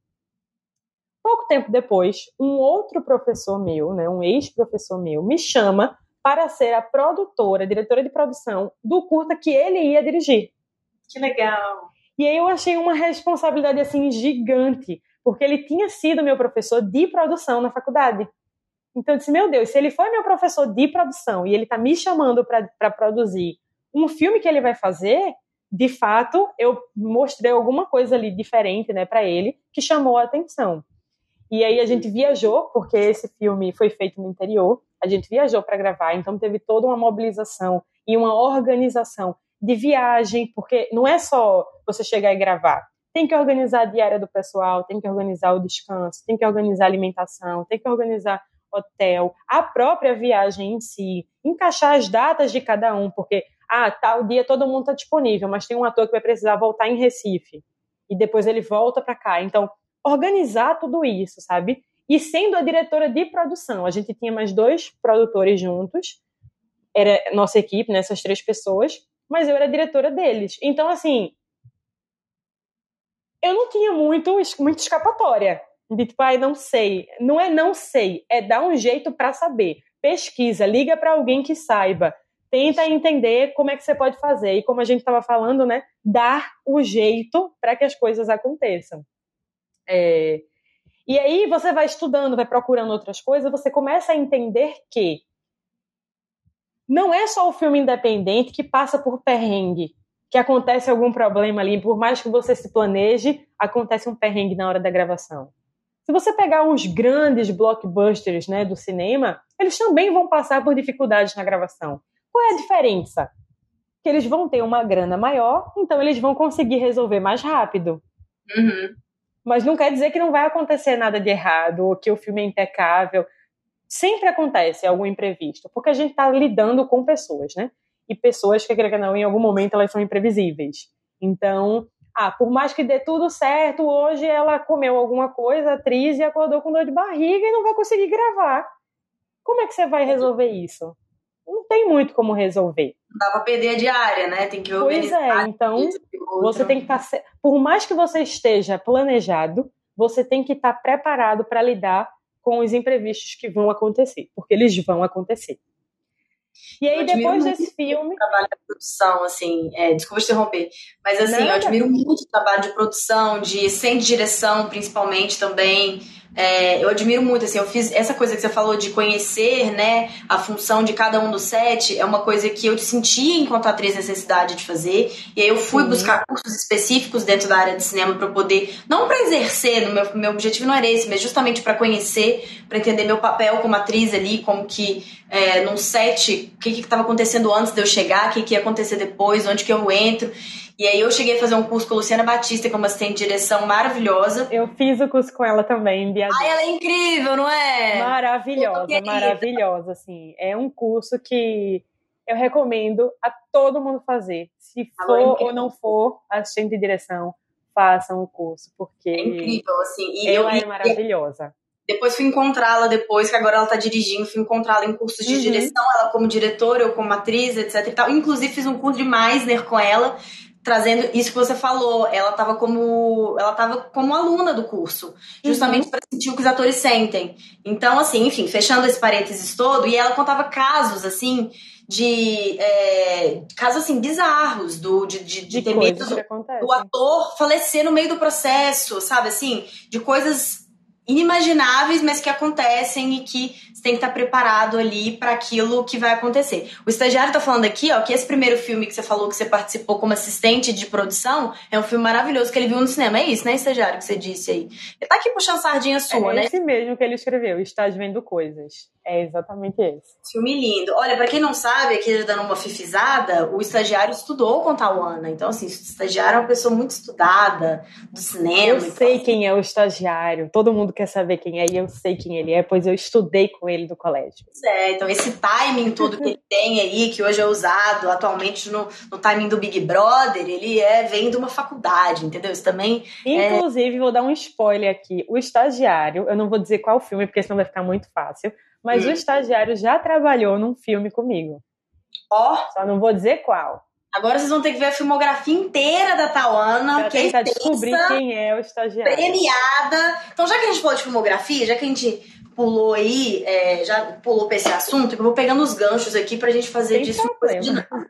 Pouco tempo depois, um outro professor meu, né, um ex-professor meu, me chama para ser a produtora, diretora de produção do curta que ele ia dirigir. Que legal. E aí eu achei uma responsabilidade assim gigante, porque ele tinha sido meu professor de produção na faculdade. Então eu disse, meu Deus, se ele foi meu professor de produção e ele está me chamando para produzir um filme que ele vai fazer, de fato, eu mostrei alguma coisa ali diferente, né, para ele, que chamou a atenção. E aí a gente viajou, porque esse filme foi feito no interior, a gente viajou para gravar, então teve toda uma mobilização e uma organização de viagem, porque não é só você chegar e gravar. Tem que organizar a diária do pessoal, tem que organizar o descanso, tem que organizar a alimentação, tem que organizar hotel, a própria viagem em si, encaixar as datas de cada um, porque ah, tal dia todo mundo está disponível, mas tem um ator que vai precisar voltar em Recife e depois ele volta para cá. Então, organizar tudo isso, sabe? E sendo a diretora de produção, a gente tinha mais dois produtores juntos, era nossa equipe, né, três pessoas, mas eu era diretora deles. Então, assim, eu não tinha muito, muito escapatória. De tipo, ai, não sei. Não é não sei, é dar um jeito para saber. Pesquisa, liga para alguém que saiba. Tenta entender como é que você pode fazer. E como a gente estava falando, né? Dar o jeito para que as coisas aconteçam. É... E aí você vai estudando, vai procurando outras coisas, você começa a entender que não é só o filme independente que passa por perrengue, que acontece algum problema ali, por mais que você se planeje, acontece um perrengue na hora da gravação. Se você pegar os grandes blockbusters né, do cinema, eles também vão passar por dificuldades na gravação. Qual é a diferença? Que eles vão ter uma grana maior, então eles vão conseguir resolver mais rápido. Uhum. Mas não quer dizer que não vai acontecer nada de errado, ou que o filme é impecável. Sempre acontece algum imprevisto, porque a gente está lidando com pessoas, né? E pessoas que, que não, em algum momento elas são imprevisíveis. Então, ah, por mais que dê tudo certo, hoje ela comeu alguma coisa, atriz, e acordou com dor de barriga e não vai conseguir gravar. Como é que você vai resolver isso? Não tem muito como resolver. Não dá pra perder a diária, né? Tem que organizar. Pois é, então você tem que estar. Tá, por mais que você esteja planejado, você tem que estar tá preparado para lidar com os imprevistos que vão acontecer, porque eles vão acontecer. E aí, depois desse filme. O trabalho de produção, assim, é, desculpa te interromper, mas assim, Nada. eu admiro muito o trabalho de produção, de sem direção, principalmente também. É, eu admiro muito, assim, eu fiz essa coisa que você falou de conhecer, né, a função de cada um dos sete, é uma coisa que eu sentia enquanto atriz necessidade de fazer, e aí eu fui uhum. buscar cursos específicos dentro da área de cinema para poder, não para exercer, no meu, meu objetivo não era esse, mas justamente para conhecer, para entender meu papel como atriz ali, como que é, num set, o que estava acontecendo antes de eu chegar, o que, que ia acontecer depois, onde que eu entro. E aí eu cheguei a fazer um curso com a Luciana Batista, que é uma assistente de direção maravilhosa. Eu fiz o curso com ela também, Bia. Ai, ela é incrível, não é? Maravilhosa, maravilhosa, assim. É um curso que eu recomendo a todo mundo fazer. Se for é ou não for assistente de direção, façam o curso, porque é incrível, assim. E ela eu, é maravilhosa. Depois fui encontrá-la depois, que agora ela tá dirigindo, fui encontrá-la em cursos de uhum. direção, ela como diretora, eu como atriz, etc e tal. Inclusive fiz um curso de Meisner com ela, trazendo isso que você falou. Ela estava como ela tava como aluna do curso, justamente uhum. para sentir o que os atores sentem. Então, assim, enfim, fechando esse parênteses todo, e ela contava casos assim de é, casos assim bizarros do de, de, de, de ter medo do, do ator falecer no meio do processo, sabe assim, de coisas inimagináveis, mas que acontecem e que você tem que estar preparado ali para aquilo que vai acontecer. O estagiário tá falando aqui, ó, que esse primeiro filme que você falou que você participou como assistente de produção é um filme maravilhoso que ele viu no cinema. É isso, né, estagiário, que você disse aí? Ele tá aqui puxando sardinha sua, é né? É esse mesmo que ele escreveu, Estágio Vendo Coisas. É exatamente esse. Filme lindo. Olha, para quem não sabe, aqui dando uma fifizada, o estagiário estudou com Tawana. Então, assim, o estagiário é uma pessoa muito estudada do cinema. Eu sei quem é o estagiário. Todo mundo quer saber quem é e eu sei quem ele é, pois eu estudei com ele do colégio. É, então esse timing todo que ele tem aí, que hoje é usado atualmente no, no timing do Big Brother, ele é vem de uma faculdade, entendeu? Isso também. É Inclusive, é... vou dar um spoiler aqui. O estagiário, eu não vou dizer qual filme, porque senão vai ficar muito fácil mas hum. o estagiário já trabalhou num filme comigo. Ó. Oh. Só não vou dizer qual. Agora vocês vão ter que ver a filmografia inteira da Tawana. Pra que tentar descobrir quem é o estagiário. Premiada. Então, já que a gente falou de filmografia, já que a gente pulou aí, é, já pulou pra esse assunto, eu vou pegando os ganchos aqui pra gente fazer Sem disso coisa dinâmica.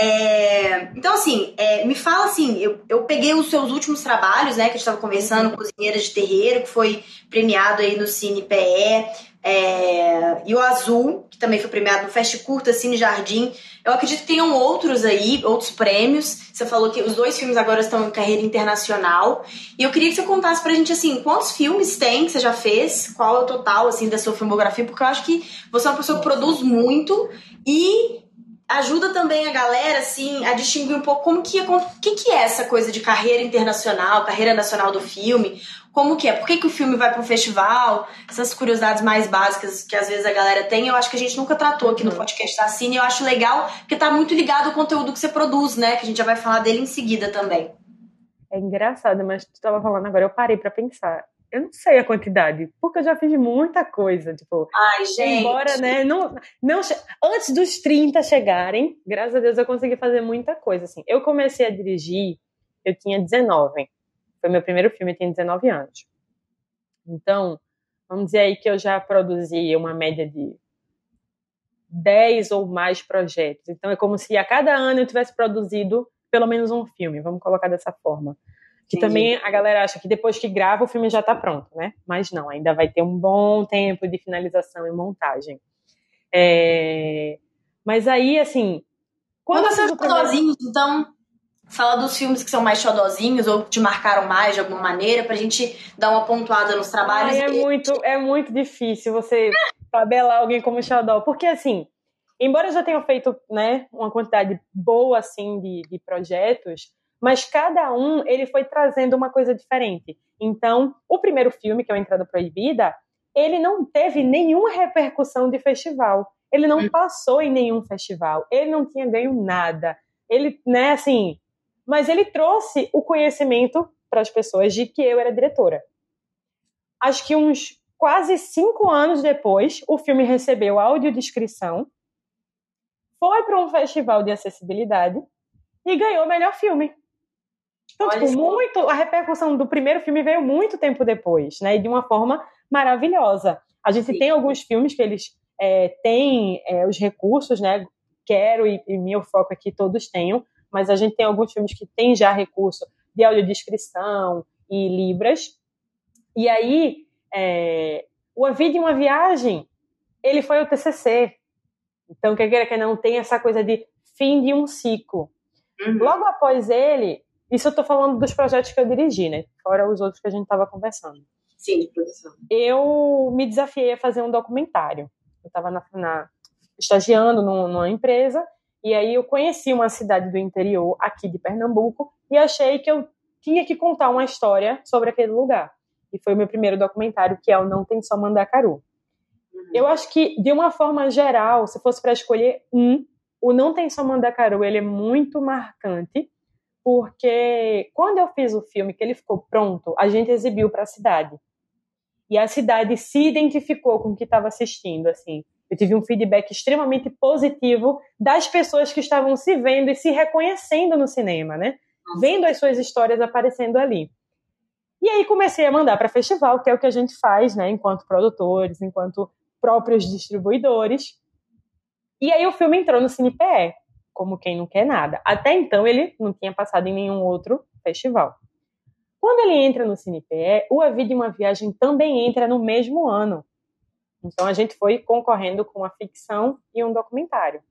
É, então, assim, é, me fala assim, eu, eu peguei os seus últimos trabalhos, né, que a gente estava conversando, uhum. Cozinheira de Terreiro, que foi premiado aí no Cine PE, é, e o Azul, que também foi premiado no Fest Curta, Cine Jardim. Eu acredito que tenham outros aí, outros prêmios. Você falou que os dois filmes agora estão em carreira internacional. E eu queria que você contasse pra gente, assim, quantos filmes tem que você já fez? Qual é o total, assim, da sua filmografia? Porque eu acho que você é uma pessoa que produz muito e ajuda também a galera, assim, a distinguir um pouco como que, como, que, que é essa coisa de carreira internacional, carreira nacional do filme, como que é, por que, que o filme vai para um festival, essas curiosidades mais básicas que às vezes a galera tem, eu acho que a gente nunca tratou aqui no uhum. podcast da Cine, eu acho legal, porque tá muito ligado ao conteúdo que você produz, né, que a gente já vai falar dele em seguida também. É engraçado, mas tu estava falando agora, eu parei para pensar eu não sei a quantidade, porque eu já fiz muita coisa, tipo. Ai, gente. Embora, né, não, não antes dos 30 chegarem, graças a Deus eu consegui fazer muita coisa assim. Eu comecei a dirigir, eu tinha 19. Foi meu primeiro filme, eu tinha 19 anos. Então, vamos dizer aí que eu já produzi uma média de 10 ou mais projetos. Então é como se a cada ano eu tivesse produzido pelo menos um filme, vamos colocar dessa forma. Que Entendi. também a galera acha que depois que grava o filme já está pronto, né? Mas não, ainda vai ter um bom tempo de finalização e montagem. É... Mas aí, assim. Quando você primeiro... xodozinhos, então, fala dos filmes que são mais xodozinhos ou que te marcaram mais de alguma maneira, pra gente dar uma pontuada nos trabalhos. Ai, é, muito, é muito difícil você tabelar alguém como xodó, porque assim. Embora eu já tenha feito né, uma quantidade boa assim de, de projetos, mas cada um ele foi trazendo uma coisa diferente. Então, o primeiro filme, que é o Entrada Proibida, ele não teve nenhuma repercussão de festival. Ele não passou em nenhum festival. Ele não tinha ganho nada. Ele, né, assim, mas ele trouxe o conhecimento para as pessoas de que eu era diretora. Acho que uns quase cinco anos depois, o filme recebeu audiodescrição, foi para um festival de acessibilidade e ganhou o melhor filme. Então, tipo, muito. A repercussão do primeiro filme veio muito tempo depois, né? E de uma forma maravilhosa. A gente Sim. tem alguns filmes que eles é, têm é, os recursos, né? Quero e, e meu foco aqui todos tenham, mas a gente tem alguns filmes que têm já recurso de audiodescrição e libras. E aí, é, o A Vida em uma Viagem, ele foi o TCC. Então, quer queira que não, tem essa coisa de fim de um ciclo. Uhum. Logo após ele, isso eu tô falando dos projetos que eu dirigi, né? Fora os outros que a gente tava conversando. Sim, de produção. Eu me desafiei a fazer um documentário. Eu tava na, na, estagiando numa empresa e aí eu conheci uma cidade do interior aqui de Pernambuco e achei que eu tinha que contar uma história sobre aquele lugar. E foi o meu primeiro documentário, que é o Não Tem Só Mandacaru. Uhum. Eu acho que, de uma forma geral, se fosse para escolher um, o Não Tem Só Mandacaru, ele é muito marcante, porque quando eu fiz o filme, que ele ficou pronto, a gente exibiu para a cidade. E a cidade se identificou com o que estava assistindo, assim. Eu tive um feedback extremamente positivo das pessoas que estavam se vendo e se reconhecendo no cinema, né? Vendo as suas histórias aparecendo ali. E aí comecei a mandar para festival, que é o que a gente faz, né, enquanto produtores, enquanto próprios distribuidores. E aí o filme entrou no CinePE como quem não quer nada. Até então ele não tinha passado em nenhum outro festival. Quando ele entra no CinePE, o A Vida uma Viagem também entra no mesmo ano. Então a gente foi concorrendo com uma ficção e um documentário.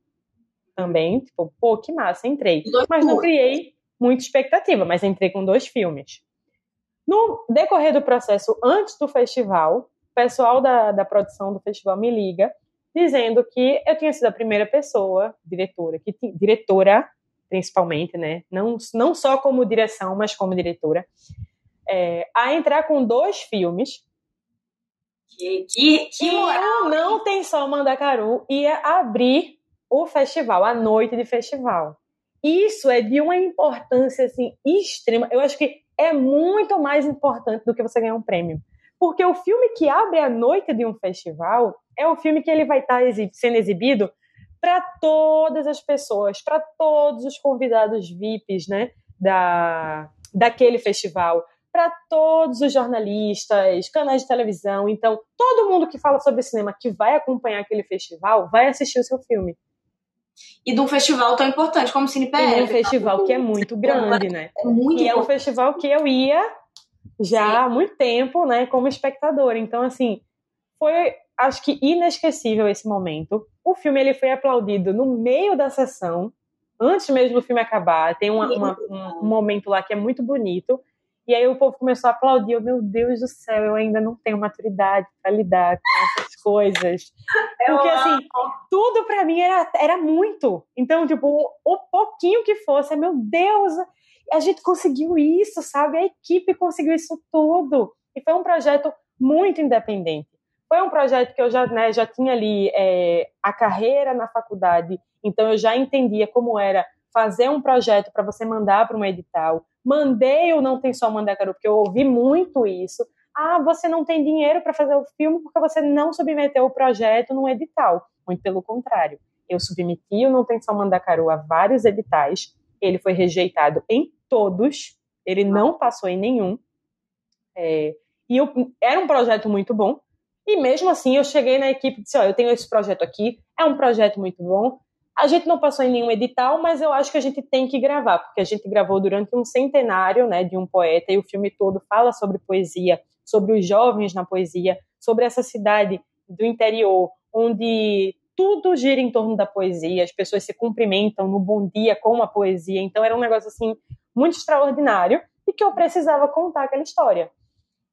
Também, tipo, pô, que massa, entrei. Mas não criei muita expectativa, mas entrei com dois filmes. No decorrer do processo, antes do festival, o pessoal da, da produção do festival me liga dizendo que eu tinha sido a primeira pessoa, diretora, que diretora principalmente, né, não, não só como direção, mas como diretora, é, a entrar com dois filmes. Que, que, que moral! não tem só Mandacaru, ia abrir o festival, a noite de festival. Isso é de uma importância assim extrema. Eu acho que é muito mais importante do que você ganhar um prêmio. Porque o filme que abre a noite de um festival é o filme que ele vai estar tá sendo exibido para todas as pessoas, para todos os convidados VIPs, né, da, daquele festival, para todos os jornalistas, canais de televisão. Então, todo mundo que fala sobre cinema que vai acompanhar aquele festival vai assistir o seu filme. E de um festival tão importante como o Cine PR. E um festival que é muito grande, né? É muito e é um festival que eu ia já Sim. há muito tempo, né, como espectador. Então, assim, foi, acho que inesquecível esse momento. O filme ele foi aplaudido no meio da sessão, antes mesmo do filme acabar. Tem uma, uma, um, momento lá que é muito bonito. E aí o povo começou a aplaudir. Eu, meu Deus do céu, eu ainda não tenho maturidade para lidar com essas coisas. Porque, assim, tudo para mim era, era muito. Então, tipo, o, o pouquinho que fosse, meu Deus, a gente conseguiu isso, sabe? A equipe conseguiu isso tudo. E foi um projeto muito independente. Foi um projeto que eu já, né, já tinha ali é, a carreira na faculdade, então eu já entendia como era fazer um projeto para você mandar para um edital. Mandei ou não tem só Mandacaru, porque eu ouvi muito isso. Ah, você não tem dinheiro para fazer o filme porque você não submeteu o projeto num edital. Muito pelo contrário. Eu submeti o Não Tem Só Mandacaru a vários editais. Ele foi rejeitado em todos. Ele não passou em nenhum. É, e eu, era um projeto muito bom. E mesmo assim, eu cheguei na equipe e disse: Ó, eu tenho esse projeto aqui, é um projeto muito bom. A gente não passou em nenhum edital, mas eu acho que a gente tem que gravar, porque a gente gravou durante um centenário né, de um poeta e o filme todo fala sobre poesia, sobre os jovens na poesia, sobre essa cidade do interior, onde tudo gira em torno da poesia, as pessoas se cumprimentam no bom dia com a poesia. Então era um negócio assim muito extraordinário e que eu precisava contar aquela história.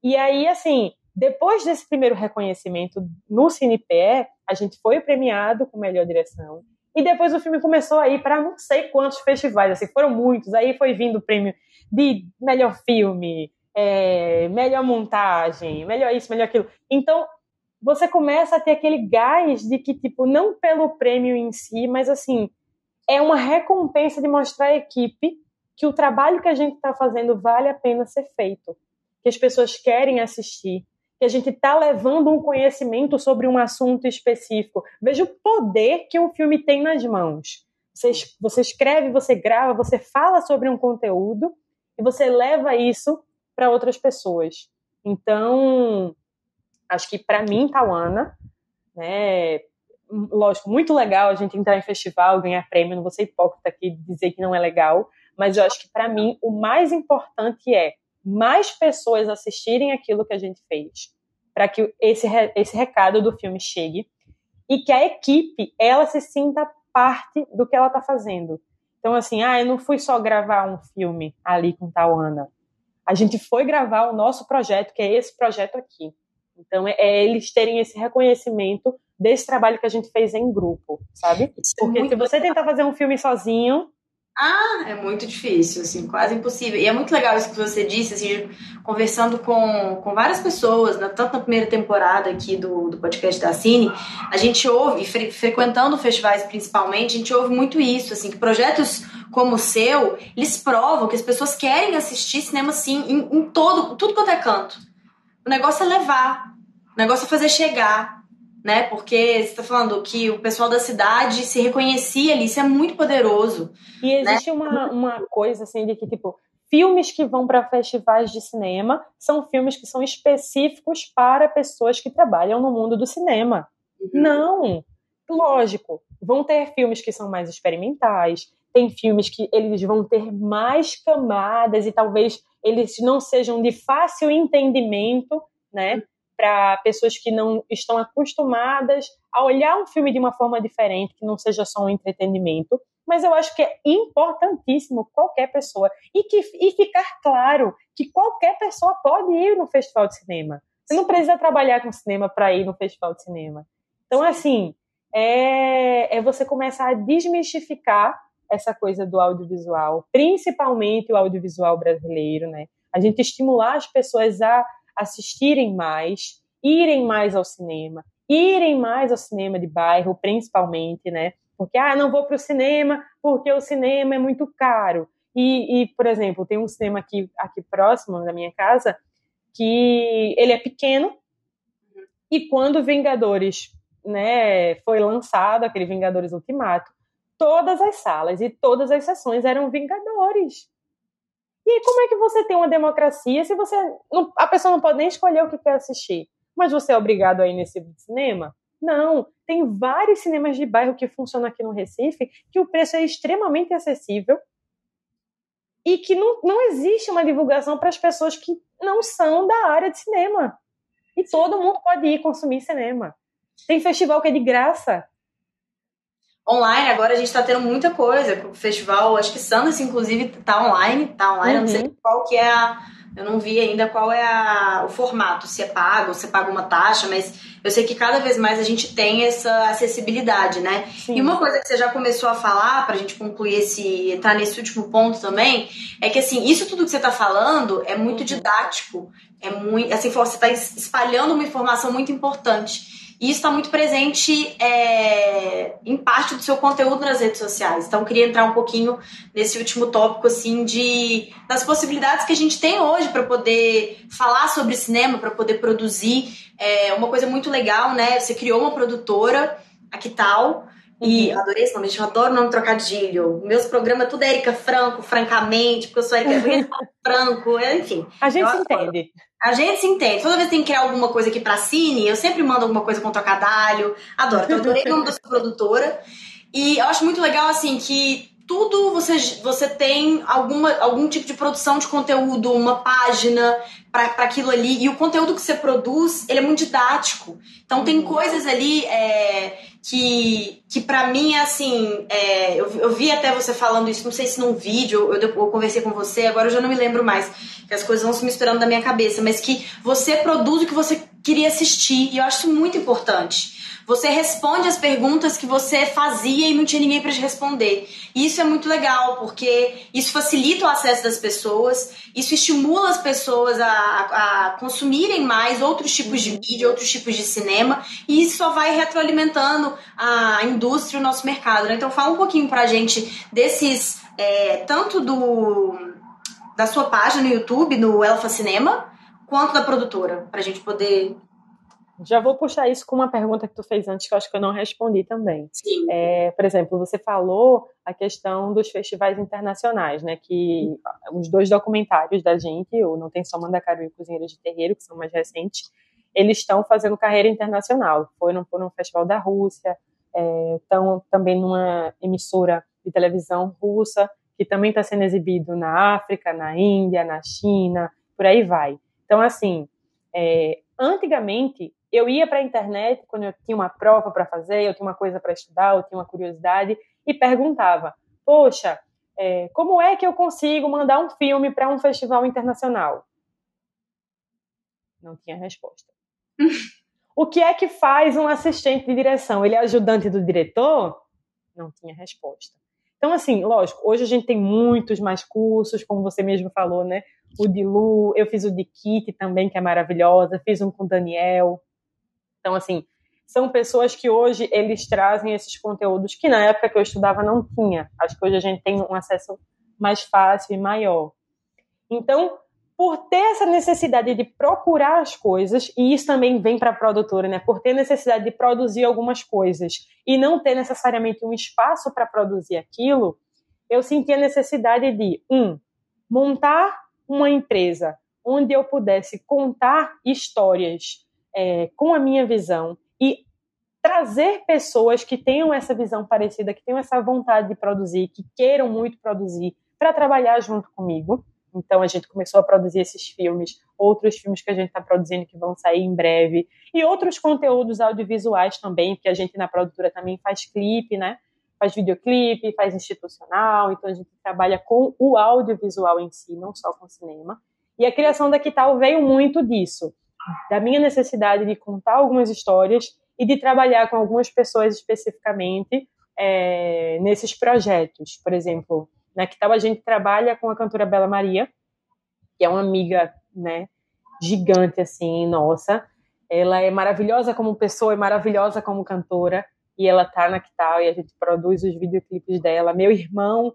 E aí, assim, depois desse primeiro reconhecimento no CinePE, a gente foi premiado com melhor direção. E depois o filme começou a ir para não sei quantos festivais, assim, foram muitos. Aí foi vindo o prêmio de melhor filme, é, melhor montagem, melhor isso, melhor aquilo. Então, você começa a ter aquele gás de que, tipo, não pelo prêmio em si, mas assim, é uma recompensa de mostrar à equipe que o trabalho que a gente está fazendo vale a pena ser feito, que as pessoas querem assistir, que a gente está levando um conhecimento sobre um assunto específico. Veja o poder que um filme tem nas mãos. Você, você escreve, você grava, você fala sobre um conteúdo e você leva isso para outras pessoas. Então, acho que para mim, Tauana, né, lógico, muito legal a gente entrar em festival, ganhar prêmio, não vou ser hipócrita aqui dizer que não é legal, mas eu acho que para mim o mais importante é mais pessoas assistirem aquilo que a gente fez, para que esse, esse recado do filme chegue e que a equipe ela se sinta parte do que ela está fazendo. Então, assim, ah, eu não fui só gravar um filme ali com Tauana. A gente foi gravar o nosso projeto, que é esse projeto aqui. Então, é, é eles terem esse reconhecimento desse trabalho que a gente fez em grupo, sabe? É Porque se você tentar fazer um filme sozinho, ah, é muito difícil, assim, quase impossível. E é muito legal isso que você disse, assim, conversando com, com várias pessoas, né, tanto na primeira temporada aqui do, do podcast da Cine, a gente ouve, fre, frequentando festivais principalmente, a gente ouve muito isso, assim, que projetos como o seu, eles provam que as pessoas querem assistir cinema, assim, em, em todo, tudo quanto é canto. O negócio é levar, o negócio é fazer chegar, né? Porque você está falando que o pessoal da cidade se reconhecia ali, isso é muito poderoso. E existe né? uma, uma coisa assim de que, tipo, filmes que vão para festivais de cinema são filmes que são específicos para pessoas que trabalham no mundo do cinema. Uhum. Não! Lógico, vão ter filmes que são mais experimentais, tem filmes que eles vão ter mais camadas e talvez eles não sejam de fácil entendimento, né? Para pessoas que não estão acostumadas a olhar um filme de uma forma diferente, que não seja só um entretenimento. Mas eu acho que é importantíssimo qualquer pessoa e que e ficar claro que qualquer pessoa pode ir no festival de cinema. Você não precisa trabalhar com cinema para ir no festival de cinema. Então, assim, é, é você começar a desmistificar essa coisa do audiovisual, principalmente o audiovisual brasileiro, né? A gente estimular as pessoas a assistirem mais, irem mais ao cinema, irem mais ao cinema de bairro, principalmente, né? Porque, ah, não vou para o cinema porque o cinema é muito caro. E, e, por exemplo, tem um cinema aqui, aqui próximo da minha casa que ele é pequeno e quando Vingadores né, foi lançado, aquele Vingadores Ultimato, todas as salas e todas as sessões eram Vingadores. E aí, como é que você tem uma democracia se você. Não, a pessoa não pode nem escolher o que quer assistir, mas você é obrigado a ir nesse cinema? Não. Tem vários cinemas de bairro que funcionam aqui no Recife que o preço é extremamente acessível e que não, não existe uma divulgação para as pessoas que não são da área de cinema. E todo mundo pode ir consumir cinema. Tem festival que é de graça online, agora a gente está tendo muita coisa. O festival, acho que Sanders, inclusive, tá online, tá online, uhum. não sei uhum. qual que é a Eu não vi ainda qual é a, o formato, se é pago, se é paga uma taxa, mas eu sei que cada vez mais a gente tem essa acessibilidade, né? Sim. E uma coisa que você já começou a falar, pra gente concluir esse, entrar nesse último ponto também, é que assim, isso tudo que você tá falando é muito uhum. didático, é muito, assim, você tá espalhando uma informação muito importante. E isso está muito presente é, em parte do seu conteúdo nas redes sociais. Então, eu queria entrar um pouquinho nesse último tópico, assim, de das possibilidades que a gente tem hoje para poder falar sobre cinema, para poder produzir. É uma coisa muito legal, né? Você criou uma produtora, a Que Tal? E uhum. adorei esse nome, eu adoro o nome trocadilho. Meus programas tudo é Erika Franco, francamente, porque eu sou Erika Franco, enfim. A gente se entende. A gente se entende. Toda vez que tem que criar alguma coisa aqui pra Cine, eu sempre mando alguma coisa com trocadilho. Adoro. Então, eu adorei o nome da sua produtora. E eu acho muito legal, assim, que tudo você, você tem alguma, algum tipo de produção de conteúdo, uma página para aquilo ali. E o conteúdo que você produz, ele é muito didático. Então tem uhum. coisas ali é, que, que para mim, assim, é, eu, eu vi até você falando isso, não sei se num vídeo, eu, eu conversei com você, agora eu já não me lembro mais, que as coisas vão se misturando na minha cabeça, mas que você produz o que você queria assistir. E eu acho muito importante. Você responde as perguntas que você fazia e não tinha ninguém para te responder. E isso é muito legal, porque isso facilita o acesso das pessoas, isso estimula as pessoas a, a consumirem mais outros tipos de mídia, outros tipos de cinema, e isso só vai retroalimentando a indústria e o nosso mercado. Né? Então fala um pouquinho pra gente desses, é, tanto do da sua página no YouTube, no Elfa Cinema, quanto da produtora, pra gente poder já vou puxar isso com uma pergunta que tu fez antes, que eu acho que eu não respondi também. Sim. É, por exemplo, você falou a questão dos festivais internacionais, né? Que os dois documentários da gente, o Não Tem Só Mandacaru e Cozinheiro de Terreiro, que são mais recentes, eles estão fazendo carreira internacional. Foram por um festival da Rússia, estão é, também numa emissora de televisão russa, que também está sendo exibido na África, na Índia, na China, por aí vai. Então, assim, é, antigamente eu ia para a internet quando eu tinha uma prova para fazer, eu tinha uma coisa para estudar, eu tinha uma curiosidade e perguntava: Poxa, é, como é que eu consigo mandar um filme para um festival internacional? Não tinha resposta. o que é que faz um assistente de direção? Ele é ajudante do diretor? Não tinha resposta. Então, assim, lógico, hoje a gente tem muitos mais cursos, como você mesmo falou, né? O de Lu, eu fiz o de Kit também, que é maravilhosa, fiz um com o Daniel, então, assim, são pessoas que hoje eles trazem esses conteúdos que na época que eu estudava não tinha. Acho que hoje a gente tem um acesso mais fácil e maior. Então, por ter essa necessidade de procurar as coisas, e isso também vem para a produtora, né? Por ter necessidade de produzir algumas coisas e não ter necessariamente um espaço para produzir aquilo, eu senti a necessidade de, um, montar uma empresa onde eu pudesse contar histórias é, com a minha visão e trazer pessoas que tenham essa visão parecida, que tenham essa vontade de produzir, que queiram muito produzir, para trabalhar junto comigo. Então a gente começou a produzir esses filmes, outros filmes que a gente está produzindo que vão sair em breve, e outros conteúdos audiovisuais também, porque a gente na produtora também faz clipe, né? Faz videoclipe, faz institucional, então a gente trabalha com o audiovisual em si, não só com cinema. E a criação da Quital veio muito disso da minha necessidade de contar algumas histórias e de trabalhar com algumas pessoas especificamente é, nesses projetos. Por exemplo, na que tal a gente trabalha com a cantora Bela Maria, que é uma amiga, né, gigante assim, nossa. Ela é maravilhosa como pessoa e maravilhosa como cantora e ela tá na que tal e a gente produz os videoclipes dela. Meu irmão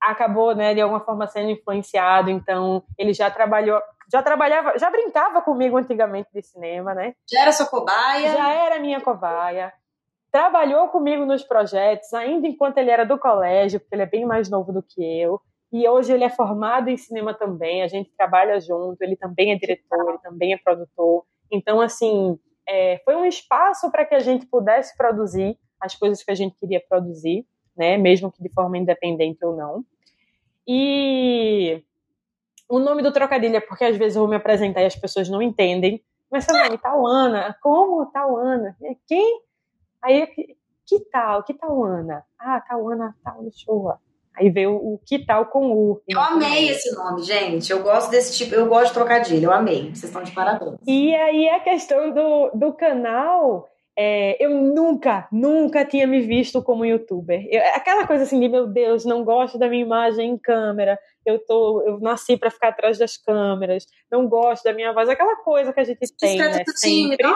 acabou, né, de alguma forma sendo influenciado, então ele já trabalhou já trabalhava, já brincava comigo antigamente de cinema, né? Já era sua cobaia? Já era minha cobaia. Trabalhou comigo nos projetos, ainda enquanto ele era do colégio, porque ele é bem mais novo do que eu. E hoje ele é formado em cinema também, a gente trabalha junto, ele também é diretor, ele também é produtor. Então, assim, é, foi um espaço para que a gente pudesse produzir as coisas que a gente queria produzir, né? Mesmo que de forma independente ou não. E o nome do trocadilho é porque às vezes eu vou me apresentar e as pessoas não entendem. Mas seu nome, Tauana. Como Tauana? Quem? Aí, que, que tal? Que Tauana? Ah, Tauana, tal, show. Aí veio o que tal com U. Eu amei esse nome, gente. Eu gosto desse tipo, eu gosto de trocadilho, eu amei. Vocês estão de parabéns. E aí a questão do, do canal, é, eu nunca, nunca tinha me visto como youtuber. Eu, aquela coisa assim de, meu Deus, não gosto da minha imagem em câmera, eu, tô, eu nasci para ficar atrás das câmeras, não gosto da minha voz, aquela coisa que a gente tem, né? Sempre,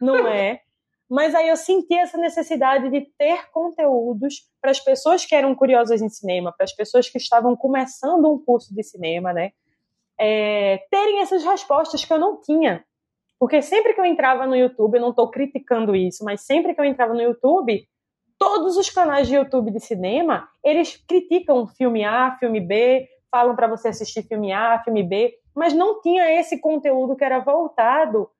não é? Mas aí eu senti essa necessidade de ter conteúdos para as pessoas que eram curiosas em cinema, para as pessoas que estavam começando um curso de cinema, né? É, terem essas respostas que eu não tinha. Porque sempre que eu entrava no YouTube, eu não estou criticando isso, mas sempre que eu entrava no YouTube, todos os canais de YouTube de cinema, eles criticam filme A, filme B, falam para você assistir filme A, filme B, mas não tinha esse conteúdo que era voltado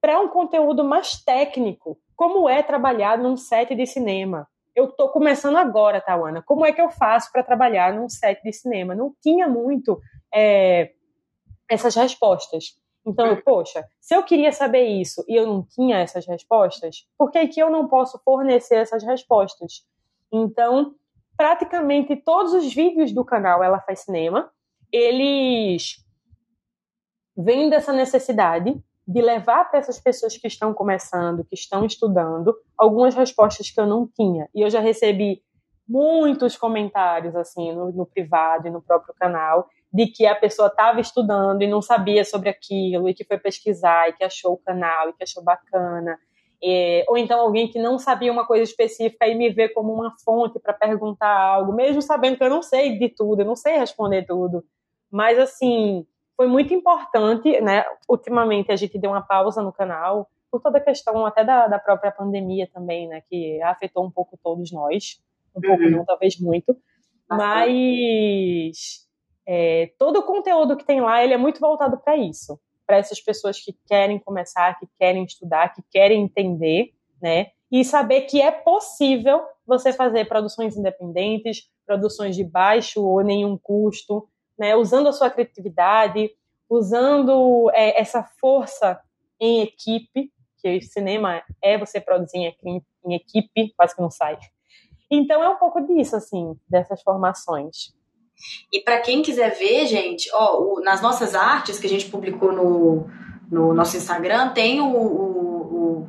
para um conteúdo mais técnico, como é trabalhar num set de cinema. Eu estou começando agora, Tawana. Como é que eu faço para trabalhar num set de cinema? Não tinha muito é, essas respostas. Então, eu, poxa, se eu queria saber isso e eu não tinha essas respostas, por que, que eu não posso fornecer essas respostas? Então, praticamente todos os vídeos do canal Ela Faz Cinema, eles vêm dessa necessidade de levar para essas pessoas que estão começando, que estão estudando, algumas respostas que eu não tinha. E eu já recebi muitos comentários assim no, no privado e no próprio canal de que a pessoa estava estudando e não sabia sobre aquilo e que foi pesquisar e que achou o canal e que achou bacana. É, ou então alguém que não sabia uma coisa específica e me vê como uma fonte para perguntar algo, mesmo sabendo que eu não sei de tudo, eu não sei responder tudo. Mas assim, foi muito importante, né? Ultimamente a gente deu uma pausa no canal por toda a questão até da, da própria pandemia também, né? Que afetou um pouco todos nós, um pouco uhum. não, talvez muito, mas é, todo o conteúdo que tem lá ele é muito voltado para isso, para essas pessoas que querem começar, que querem estudar, que querem entender, né? E saber que é possível você fazer produções independentes, produções de baixo ou nenhum custo, né, usando a sua criatividade, usando é, essa força em equipe, que cinema é você produzir em, em equipe, quase que não sai. Então é um pouco disso, assim, dessas formações. E para quem quiser ver, gente, ó, o, nas nossas artes que a gente publicou no, no nosso Instagram, tem o, o,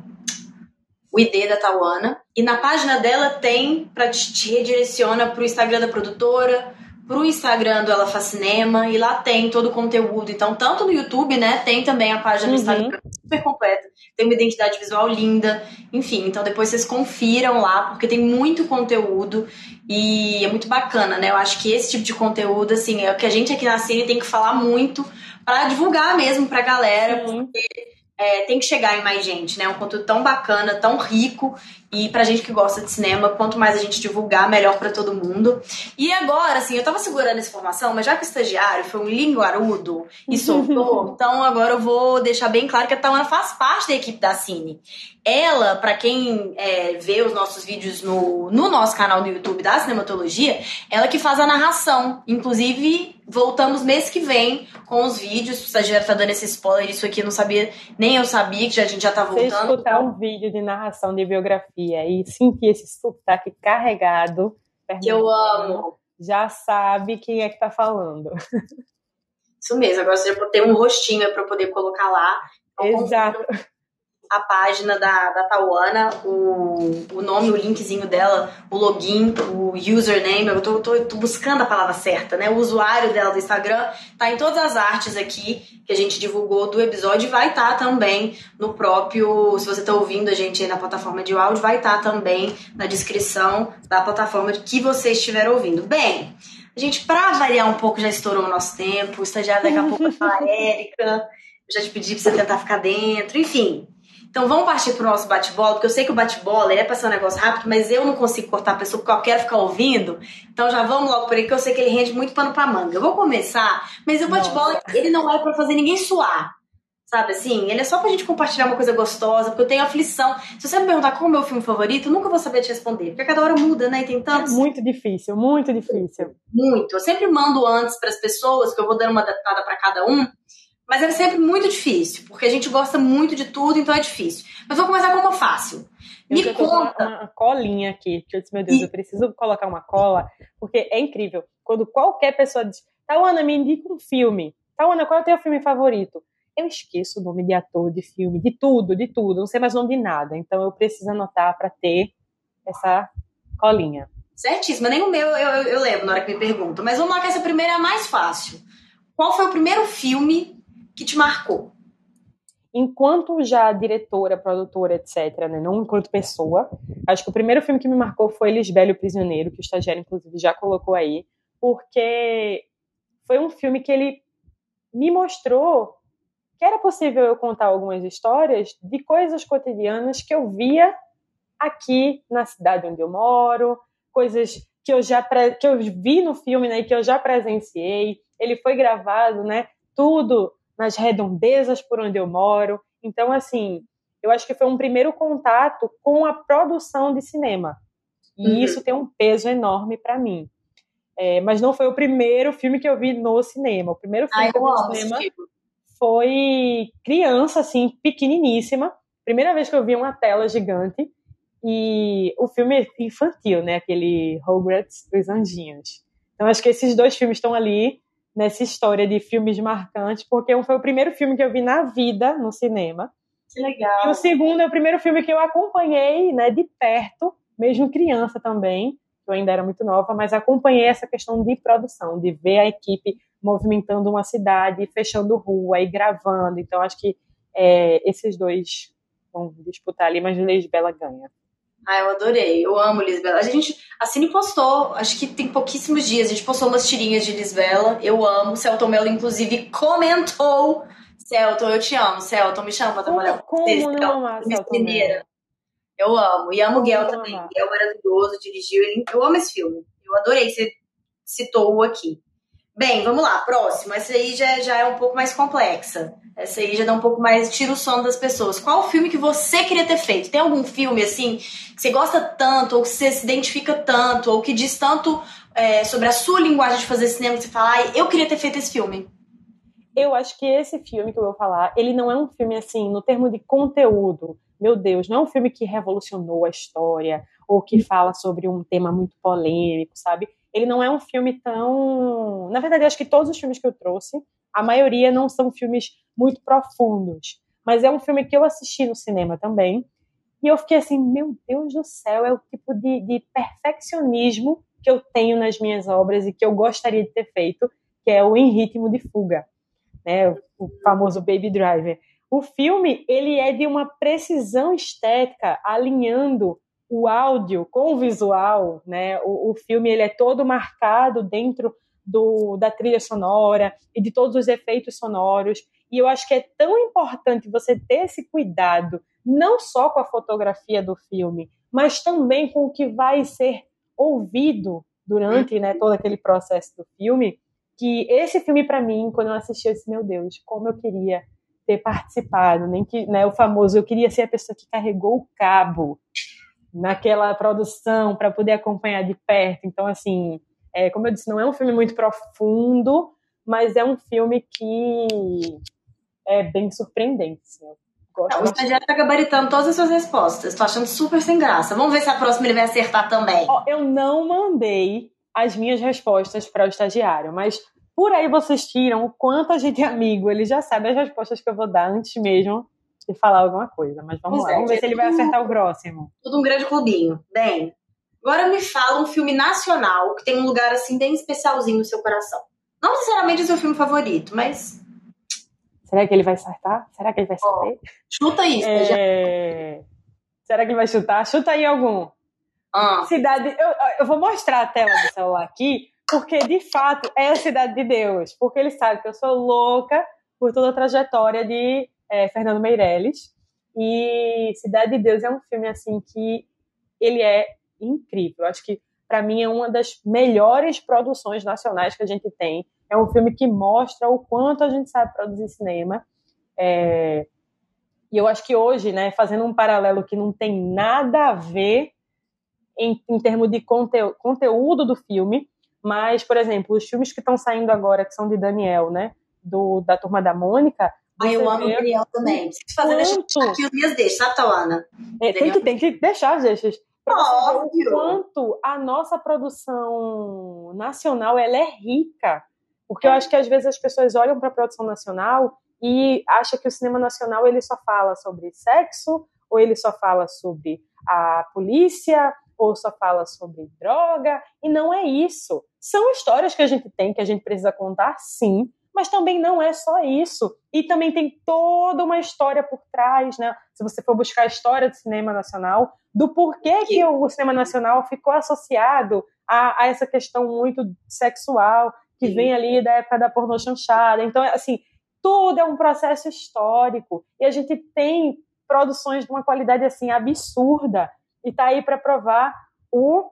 o ID da Tauana. E na página dela tem para te, te redireciona para o Instagram da produtora, pro Instagram do Ela Faz Cinema e lá tem todo o conteúdo. Então, tanto no YouTube, né, tem também a página do uhum. Instagram super completa. Tem uma identidade visual linda. Enfim, então depois vocês confiram lá, porque tem muito conteúdo e é muito bacana, né? Eu acho que esse tipo de conteúdo, assim, é o que a gente aqui na Cine tem que falar muito para divulgar mesmo pra galera, uhum. porque é, tem que chegar em mais gente, né? Um conteúdo tão bacana, tão rico e pra gente que gosta de cinema, quanto mais a gente divulgar, melhor para todo mundo. E agora, assim, eu tava segurando essa informação, mas já que o estagiário foi um linguarudo e soltou, então agora eu vou deixar bem claro que a Tawana faz parte da equipe da Cine. Ela, para quem é, vê os nossos vídeos no, no nosso canal do YouTube da Cinematologia, ela que faz a narração. Inclusive, voltamos mês que vem com os vídeos. O estagiário tá dando esse spoiler, isso aqui eu não sabia, nem eu sabia que a gente já tá voltando. Se escutar um vídeo de narração de biografia e sentir esse sotaque carregado. Eu amo. Já sabe quem é que tá falando. Isso mesmo, agora você já tem um rostinho para poder colocar lá. Então, Exato a página da, da Tauana, o, o nome, o linkzinho dela, o login, o username, eu tô, tô, tô, buscando a palavra certa, né? O usuário dela do Instagram tá em todas as artes aqui que a gente divulgou do episódio e vai estar tá também no próprio, se você tá ouvindo a gente aí na plataforma de áudio, vai estar tá também na descrição da plataforma que você estiver ouvindo. Bem, a gente, pra variar um pouco, já estourou o nosso tempo, o estagiário daqui a pouco vai falar, Érica, eu já te pedi pra você tentar ficar dentro, enfim. Então vamos partir pro nosso bate-bola, porque eu sei que o bate-bola é pra ser um negócio rápido, mas eu não consigo cortar a pessoa porque eu quero ficar ouvindo. Então já vamos logo por aí, que eu sei que ele rende muito pano pra manga. Eu vou começar, mas o bate-bola, ele não é para fazer ninguém suar. Sabe assim? Ele é só pra gente compartilhar uma coisa gostosa, porque eu tenho aflição. Se você me perguntar qual é o meu filme favorito, eu nunca vou saber te responder, porque cada hora muda, né? E tem tantos. É muito difícil, muito difícil. Muito. Eu sempre mando antes para as pessoas, que eu vou dando uma adaptada para cada um. Mas é sempre muito difícil, porque a gente gosta muito de tudo, então é difícil. Mas vou começar com uma fácil. Eu Me conta. Uma, uma, colinha aqui, que eu disse, meu Deus, e... eu preciso colocar uma cola, porque é incrível. Quando qualquer pessoa diz, Tawana, me indica um filme. Tawana, qual é o teu filme favorito? Eu esqueço o nome de ator, de filme, de tudo, de tudo. Não sei mais o nome de nada. Então eu preciso anotar para ter essa colinha. Certíssimo. Nem o meu eu, eu, eu, lembro na hora que me perguntam. Mas vamos lá que essa primeira é a mais fácil. Qual foi o primeiro filme que te marcou? Enquanto já diretora, produtora, etc., né? não enquanto pessoa, acho que o primeiro filme que me marcou foi Lisbelo Prisioneiro, que o estagiário, inclusive, já colocou aí, porque foi um filme que ele me mostrou que era possível eu contar algumas histórias de coisas cotidianas que eu via aqui na cidade onde eu moro, coisas que eu já que eu vi no filme, né, que eu já presenciei. Ele foi gravado, né, tudo nas redondezas por onde eu moro. Então, assim, eu acho que foi um primeiro contato com a produção de cinema. E uhum. isso tem um peso enorme para mim. É, mas não foi o primeiro filme que eu vi no cinema. O primeiro filme Ai, que eu vi no cinema foi criança, assim, pequeniníssima. Primeira vez que eu vi uma tela gigante. E o filme infantil, né? Aquele Hogwarts dos Anjinhos. Então acho que esses dois filmes estão ali nessa história de filmes marcantes, porque um foi o primeiro filme que eu vi na vida no cinema. Que legal. E o segundo é o primeiro filme que eu acompanhei, né, de perto, mesmo criança também. Eu ainda era muito nova, mas acompanhei essa questão de produção, de ver a equipe movimentando uma cidade, fechando rua e gravando. Então acho que é, esses dois vão disputar ali, mas Bela ganha. Ah, eu adorei. Eu amo Lisbela. A gente, a Cine postou, acho que tem pouquíssimos dias, a gente postou umas tirinhas de Lisbela. Eu amo. Celton Mello, inclusive, comentou. Celton, eu te amo. Celton, me chama pra trabalhar com você. Como não amar Celton Eu amo. E amo o Guel também. Guel maravilhoso, dirigiu. Eu amo esse filme. Eu adorei. Você citou-o aqui. Bem, vamos lá. Próximo. Essa aí já, já é um pouco mais complexa. Essa aí já dá um pouco mais, tira o sono das pessoas. Qual o filme que você queria ter feito? Tem algum filme, assim, que você gosta tanto, ou que você se identifica tanto, ou que diz tanto é, sobre a sua linguagem de fazer cinema, que você fala, ah, eu queria ter feito esse filme? Eu acho que esse filme que eu vou falar, ele não é um filme, assim, no termo de conteúdo. Meu Deus, não é um filme que revolucionou a história, ou que fala sobre um tema muito polêmico, sabe? Ele não é um filme tão. Na verdade, acho que todos os filmes que eu trouxe a maioria não são filmes muito profundos, mas é um filme que eu assisti no cinema também. E eu fiquei assim, meu Deus do céu, é o tipo de, de perfeccionismo que eu tenho nas minhas obras e que eu gostaria de ter feito, que é o Em Ritmo de Fuga, né? o famoso Baby Driver. O filme ele é de uma precisão estética, alinhando o áudio com o visual, né? O, o filme ele é todo marcado dentro do, da trilha sonora e de todos os efeitos sonoros. E eu acho que é tão importante você ter esse cuidado, não só com a fotografia do filme, mas também com o que vai ser ouvido durante né, todo aquele processo do filme. Que esse filme, para mim, quando eu assisti, eu disse: Meu Deus, como eu queria ter participado, nem que né, o famoso, eu queria ser a pessoa que carregou o cabo naquela produção para poder acompanhar de perto. Então, assim, é, como eu disse, não é um filme muito profundo, mas é um filme que é bem surpreendente. Assim, não, o estagiário tá gabaritando todas as suas respostas. Tô achando super sem graça. Vamos ver se a próxima ele vai acertar também. Oh, eu não mandei as minhas respostas para o estagiário, mas por aí vocês tiram o quanto a gente é amigo. Ele já sabe as respostas que eu vou dar antes mesmo de falar alguma coisa. Mas vamos pois lá, é, vamos ver se ele vai acertar o próximo. Tudo um grande clubinho. Bem, Agora me fala um filme nacional que tem um lugar assim bem especialzinho no seu coração. Não necessariamente o seu filme favorito, mas. Será que ele vai acertar? Será que ele vai saber? Oh, chuta isso. É... Será que ele vai chutar? Chuta aí algum. Ah. Cidade. Eu, eu vou mostrar a tela do celular aqui, porque de fato é a Cidade de Deus. Porque ele sabe que eu sou louca por toda a trajetória de é, Fernando Meirelles. E Cidade de Deus é um filme assim que ele é incrível. Acho que para mim é uma das melhores produções nacionais que a gente tem. É um filme que mostra o quanto a gente sabe produzir cinema. É... E eu acho que hoje, né, fazendo um paralelo que não tem nada a ver em, em termos de conte conteúdo do filme, mas, por exemplo, os filmes que estão saindo agora, que são de Daniel, né, do, da Turma da Mônica, Ah, eu amo o Daniel também. Preciso fazer quanto... aqui os minhas deixas, sabe, Tawana? É, tem, que, tem que deixar as deixas. Óbvio. Quanto a nossa produção nacional ela é rica. Porque eu acho que às vezes as pessoas olham para a produção nacional e acham que o cinema nacional ele só fala sobre sexo, ou ele só fala sobre a polícia, ou só fala sobre droga, e não é isso. São histórias que a gente tem, que a gente precisa contar, sim, mas também não é só isso. E também tem toda uma história por trás, né? Se você for buscar a história do cinema nacional, do porquê que o cinema nacional ficou associado a, a essa questão muito sexual, que Sim. vem ali da época da pornô chanchada. Então, assim, tudo é um processo histórico. E a gente tem produções de uma qualidade, assim, absurda. E tá aí para provar o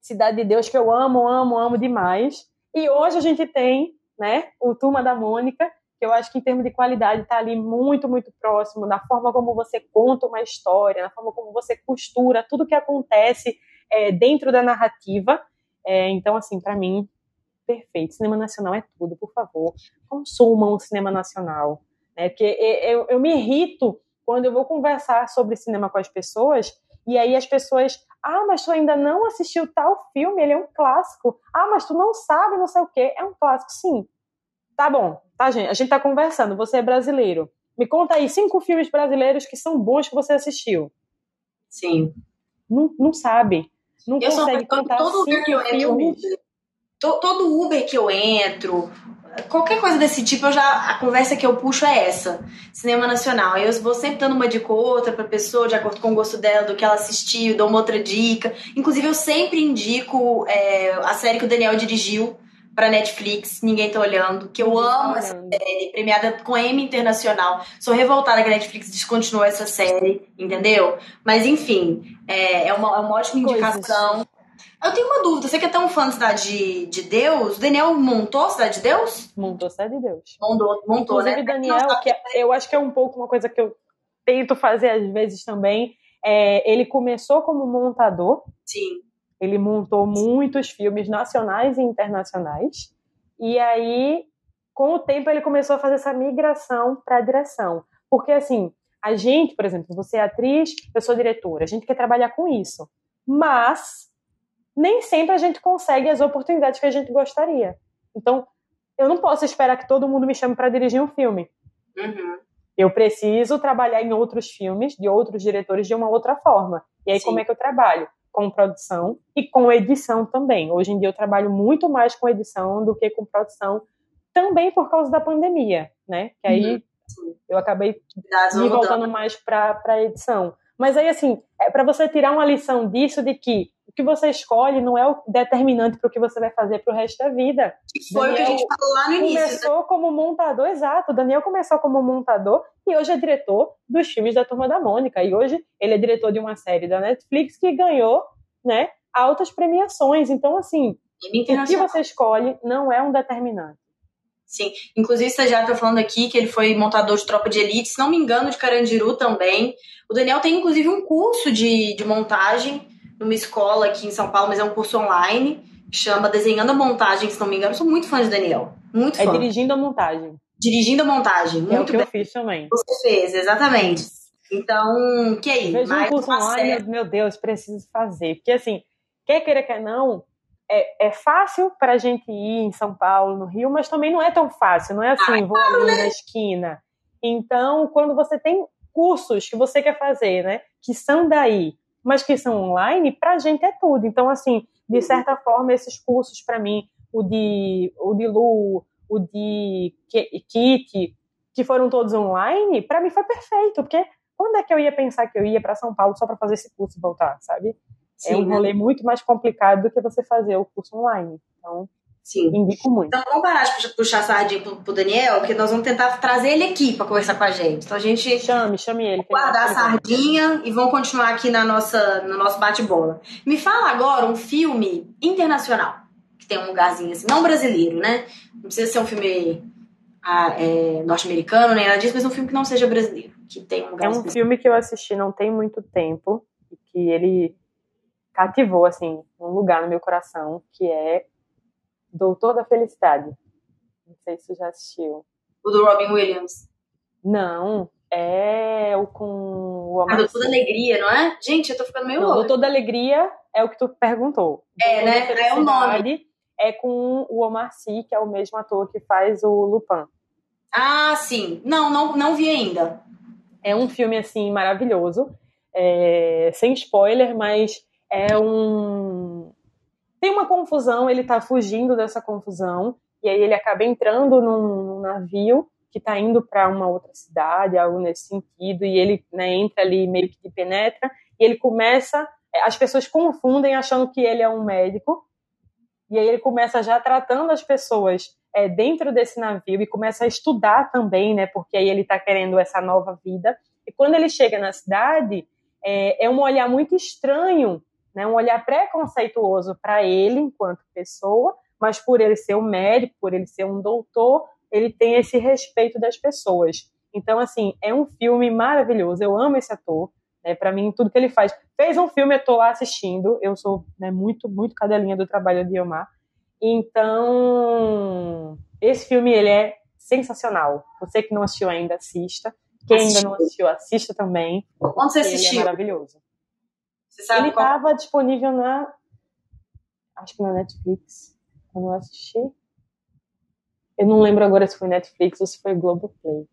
Cidade de Deus, que eu amo, amo, amo demais. E hoje a gente tem né? O Turma da Mônica, que eu acho que em termos de qualidade está ali muito, muito próximo da forma como você conta uma história, na forma como você costura tudo que acontece é, dentro da narrativa. É, então, assim, para mim, perfeito. Cinema nacional é tudo, por favor. Consumam o cinema nacional. Né? Porque eu, eu me irrito quando eu vou conversar sobre cinema com as pessoas e aí as pessoas, ah, mas tu ainda não assistiu tal filme, ele é um clássico. Ah, mas tu não sabe, não sei o quê. É um clássico, sim. Tá bom, tá, gente? A gente tá conversando, você é brasileiro. Me conta aí cinco filmes brasileiros que são bons que você assistiu. Sim. Não, não sabe. Não eu consegue contar todo cinco que eu filmes. Entro, todo Uber que eu entro, qualquer coisa desse tipo, eu já a conversa que eu puxo é essa. Cinema nacional. Eu vou sempre dando uma dica ou outra pra pessoa, de acordo com o gosto dela, do que ela assistiu, dou uma outra dica. Inclusive, eu sempre indico é, a série que o Daniel dirigiu pra Netflix, Ninguém Tá Olhando, que eu amo essa série, premiada com M Internacional. Sou revoltada que a Netflix descontinuou essa série, entendeu? Mas enfim, é, é, uma, é uma ótima indicação. Coisas. Eu tenho uma dúvida, você que é tão fã da Cidade de, de Deus, o Daniel montou a Cidade de Deus? Montou a Cidade de Deus. Montou, montou Inclusive, né? Daniel, que é, eu acho que é um pouco uma coisa que eu tento fazer às vezes também, é, ele começou como montador. Sim. Ele montou muitos filmes nacionais e internacionais. E aí, com o tempo, ele começou a fazer essa migração para a direção. Porque, assim, a gente, por exemplo, você é atriz, eu sou diretora, a gente quer trabalhar com isso. Mas nem sempre a gente consegue as oportunidades que a gente gostaria. Então, eu não posso esperar que todo mundo me chame para dirigir um filme. Uhum. Eu preciso trabalhar em outros filmes, de outros diretores, de uma outra forma. E aí, Sim. como é que eu trabalho? Com produção e com edição também. Hoje em dia, eu trabalho muito mais com edição do que com produção, também por causa da pandemia, né? Que aí uhum. eu acabei me voltando mais para a edição. Mas aí, assim, é para você tirar uma lição disso de que o que você escolhe não é o determinante para o que você vai fazer para o resto da vida. Foi Daniel o que a gente falou lá no início. Né? Começou né? como montador, exato. O Daniel começou como montador e hoje é diretor dos filmes da Turma da Mônica. E hoje ele é diretor de uma série da Netflix que ganhou, né, altas premiações. Então, assim, o que você escolhe não é um determinante. Sim, inclusive o estagiário está falando aqui que ele foi montador de Tropa de Elite, se não me engano, de Carandiru também. O Daniel tem inclusive um curso de, de montagem numa escola aqui em São Paulo, mas é um curso online, chama Desenhando a Montagem, se não me engano. Eu sou muito fã de Daniel. Muito é fã. É dirigindo a montagem. Dirigindo a montagem, muito é o que bem. eu fiz também. Você fez, exatamente. Então, que aí? Veja um curso online, meu Deus, preciso fazer. Porque assim, quer queira, quer não, é, é fácil para a gente ir em São Paulo, no Rio, mas também não é tão fácil, não é assim, ah, vou ali né? na esquina. Então, quando você tem cursos que você quer fazer, né, que são daí, mas que são online, para a gente é tudo. Então, assim, de uhum. certa forma, esses cursos para mim, o de, o de Lu, o de Kit, que foram todos online, para mim foi perfeito, porque quando é que eu ia pensar que eu ia para São Paulo só para fazer esse curso e voltar, sabe? Sim, é um né? rolê muito mais complicado do que você fazer o curso online. Então, Sim. indico muito. Então, vamos parar de puxar sardinha pro, pro Daniel, porque nós vamos tentar trazer ele aqui para conversar com a gente. Então, a gente. Chame, chame ele. Guardar a sardinha e vamos continuar aqui na nossa, no nosso bate-bola. Me fala agora um filme internacional, que tem um lugarzinho assim, não brasileiro, né? Não precisa ser um filme ah, é, norte-americano, nem nada disso, mas um filme que não seja brasileiro. Que tem um lugar é um filme que eu assisti não tem muito tempo, e que ele cativou, assim, um lugar no meu coração, que é Doutor da Felicidade. Não sei se você já assistiu. O do Robin Williams. Não, é o com o Omar. Ah, Doutor da Alegria, não é? Gente, eu tô ficando meio louco. Doutor da Alegria é o que tu perguntou. É, né? É o nome. É com o Omar Sy, que é o mesmo ator que faz o Lupin. Ah, sim. Não, não, não vi ainda. É um filme, assim, maravilhoso. É, sem spoiler, mas é um... Tem uma confusão, ele tá fugindo dessa confusão, e aí ele acaba entrando num navio que está indo para uma outra cidade, algo nesse sentido, e ele né, entra ali meio que penetra, e ele começa, é, as pessoas confundem achando que ele é um médico, e aí ele começa já tratando as pessoas é, dentro desse navio e começa a estudar também, né? Porque aí ele está querendo essa nova vida. E quando ele chega na cidade, é, é um olhar muito estranho, né? Um olhar preconceituoso para ele enquanto pessoa, mas por ele ser um médico, por ele ser um doutor, ele tem esse respeito das pessoas. Então, assim, é um filme maravilhoso. Eu amo esse ator. Né, para mim, tudo que ele faz. Fez um filme, eu tô lá assistindo. Eu sou né, muito, muito cadelinha do trabalho de Omar. Então, esse filme ele é sensacional. Você que não assistiu ainda, assista. Quem ainda não assistiu, assista também. Onde você assistiu? Ele é maravilhoso. Você sabe ele estava qual... disponível na. Acho que na Netflix. Quando eu assisti. Eu não lembro agora se foi Netflix ou se foi Globoplay.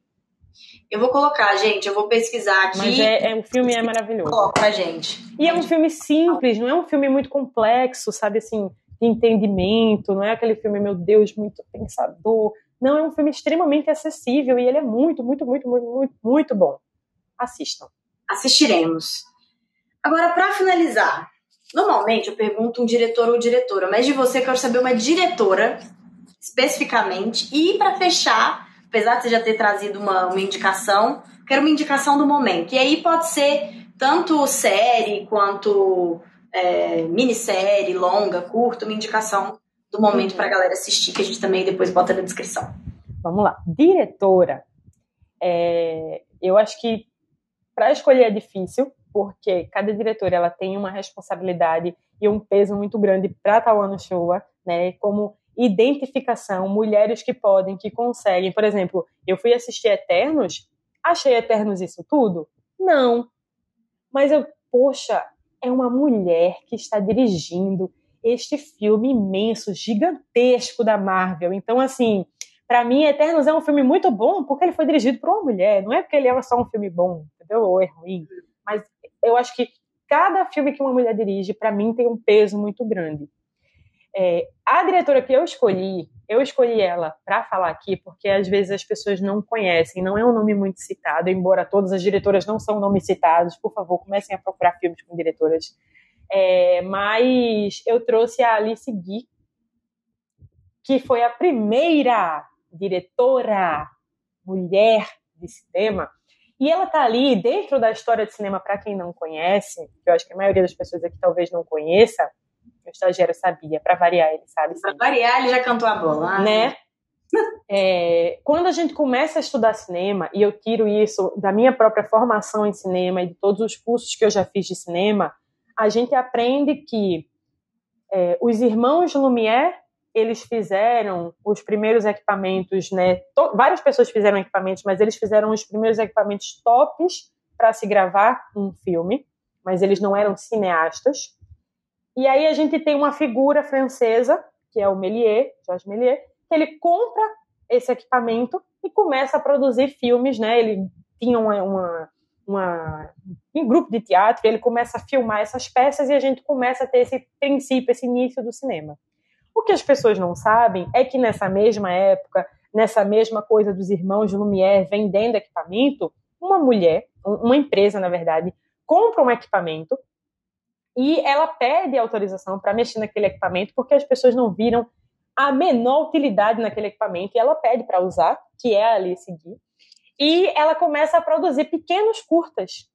Eu vou colocar, gente, eu vou pesquisar aqui. Mas é, é o filme é maravilhoso. Coloca pra gente. E é um filme simples, não é um filme muito complexo, sabe assim de entendimento, não é aquele filme, meu Deus, muito pensador. Não, é um filme extremamente acessível e ele é muito, muito, muito, muito, muito, muito bom. Assistam. Assistiremos. Agora, para finalizar, normalmente eu pergunto um diretor ou diretora, mas de você eu quero saber uma diretora especificamente. E para fechar, apesar de você já ter trazido uma, uma indicação, quero uma indicação do momento. E aí pode ser tanto série quanto é, minissérie, longa, curta, uma indicação do momento para a galera assistir, que a gente também depois bota na descrição. Vamos lá. Diretora. É, eu acho que para escolher é difícil, porque cada diretora ela tem uma responsabilidade e um peso muito grande para Tawana Showa, né? Como identificação, mulheres que podem, que conseguem. Por exemplo, eu fui assistir Eternos, achei Eternos isso tudo? Não. Mas eu, poxa, é uma mulher que está dirigindo este filme imenso, gigantesco da Marvel. Então, assim, para mim, Eternos é um filme muito bom porque ele foi dirigido por uma mulher. Não é porque ele é só um filme bom, entendeu? Ou é ruim. Mas eu acho que cada filme que uma mulher dirige, para mim, tem um peso muito grande. É, a diretora que eu escolhi, eu escolhi ela para falar aqui porque às vezes as pessoas não conhecem, não é um nome muito citado, embora todas as diretoras não são nomes citados. Por favor, comecem a procurar filmes com diretoras. É, mas eu trouxe a Alice Guy, que foi a primeira diretora mulher de cinema. E ela tá ali dentro da história de cinema, para quem não conhece, que eu acho que a maioria das pessoas aqui talvez não conheça, o estagiário sabia, para variar, ele sabe. Para variar, ele já cantou a bola. Né? É, quando a gente começa a estudar cinema, e eu tiro isso da minha própria formação em cinema e de todos os cursos que eu já fiz de cinema, a gente aprende que é, os irmãos Lumière eles fizeram os primeiros equipamentos, né? várias pessoas fizeram equipamentos, mas eles fizeram os primeiros equipamentos tops para se gravar um filme, mas eles não eram cineastas. E aí a gente tem uma figura francesa, que é o Méliès, Georges Méliès, que ele compra esse equipamento e começa a produzir filmes, né? Ele tinha uma, uma, uma um grupo de teatro, ele começa a filmar essas peças e a gente começa a ter esse princípio, esse início do cinema. O que as pessoas não sabem é que nessa mesma época, nessa mesma coisa dos irmãos Lumière vendendo equipamento, uma mulher, uma empresa, na verdade, compra um equipamento e ela pede autorização para mexer naquele equipamento porque as pessoas não viram a menor utilidade naquele equipamento e ela pede para usar, que é ali seguir. E ela começa a produzir pequenos curtas.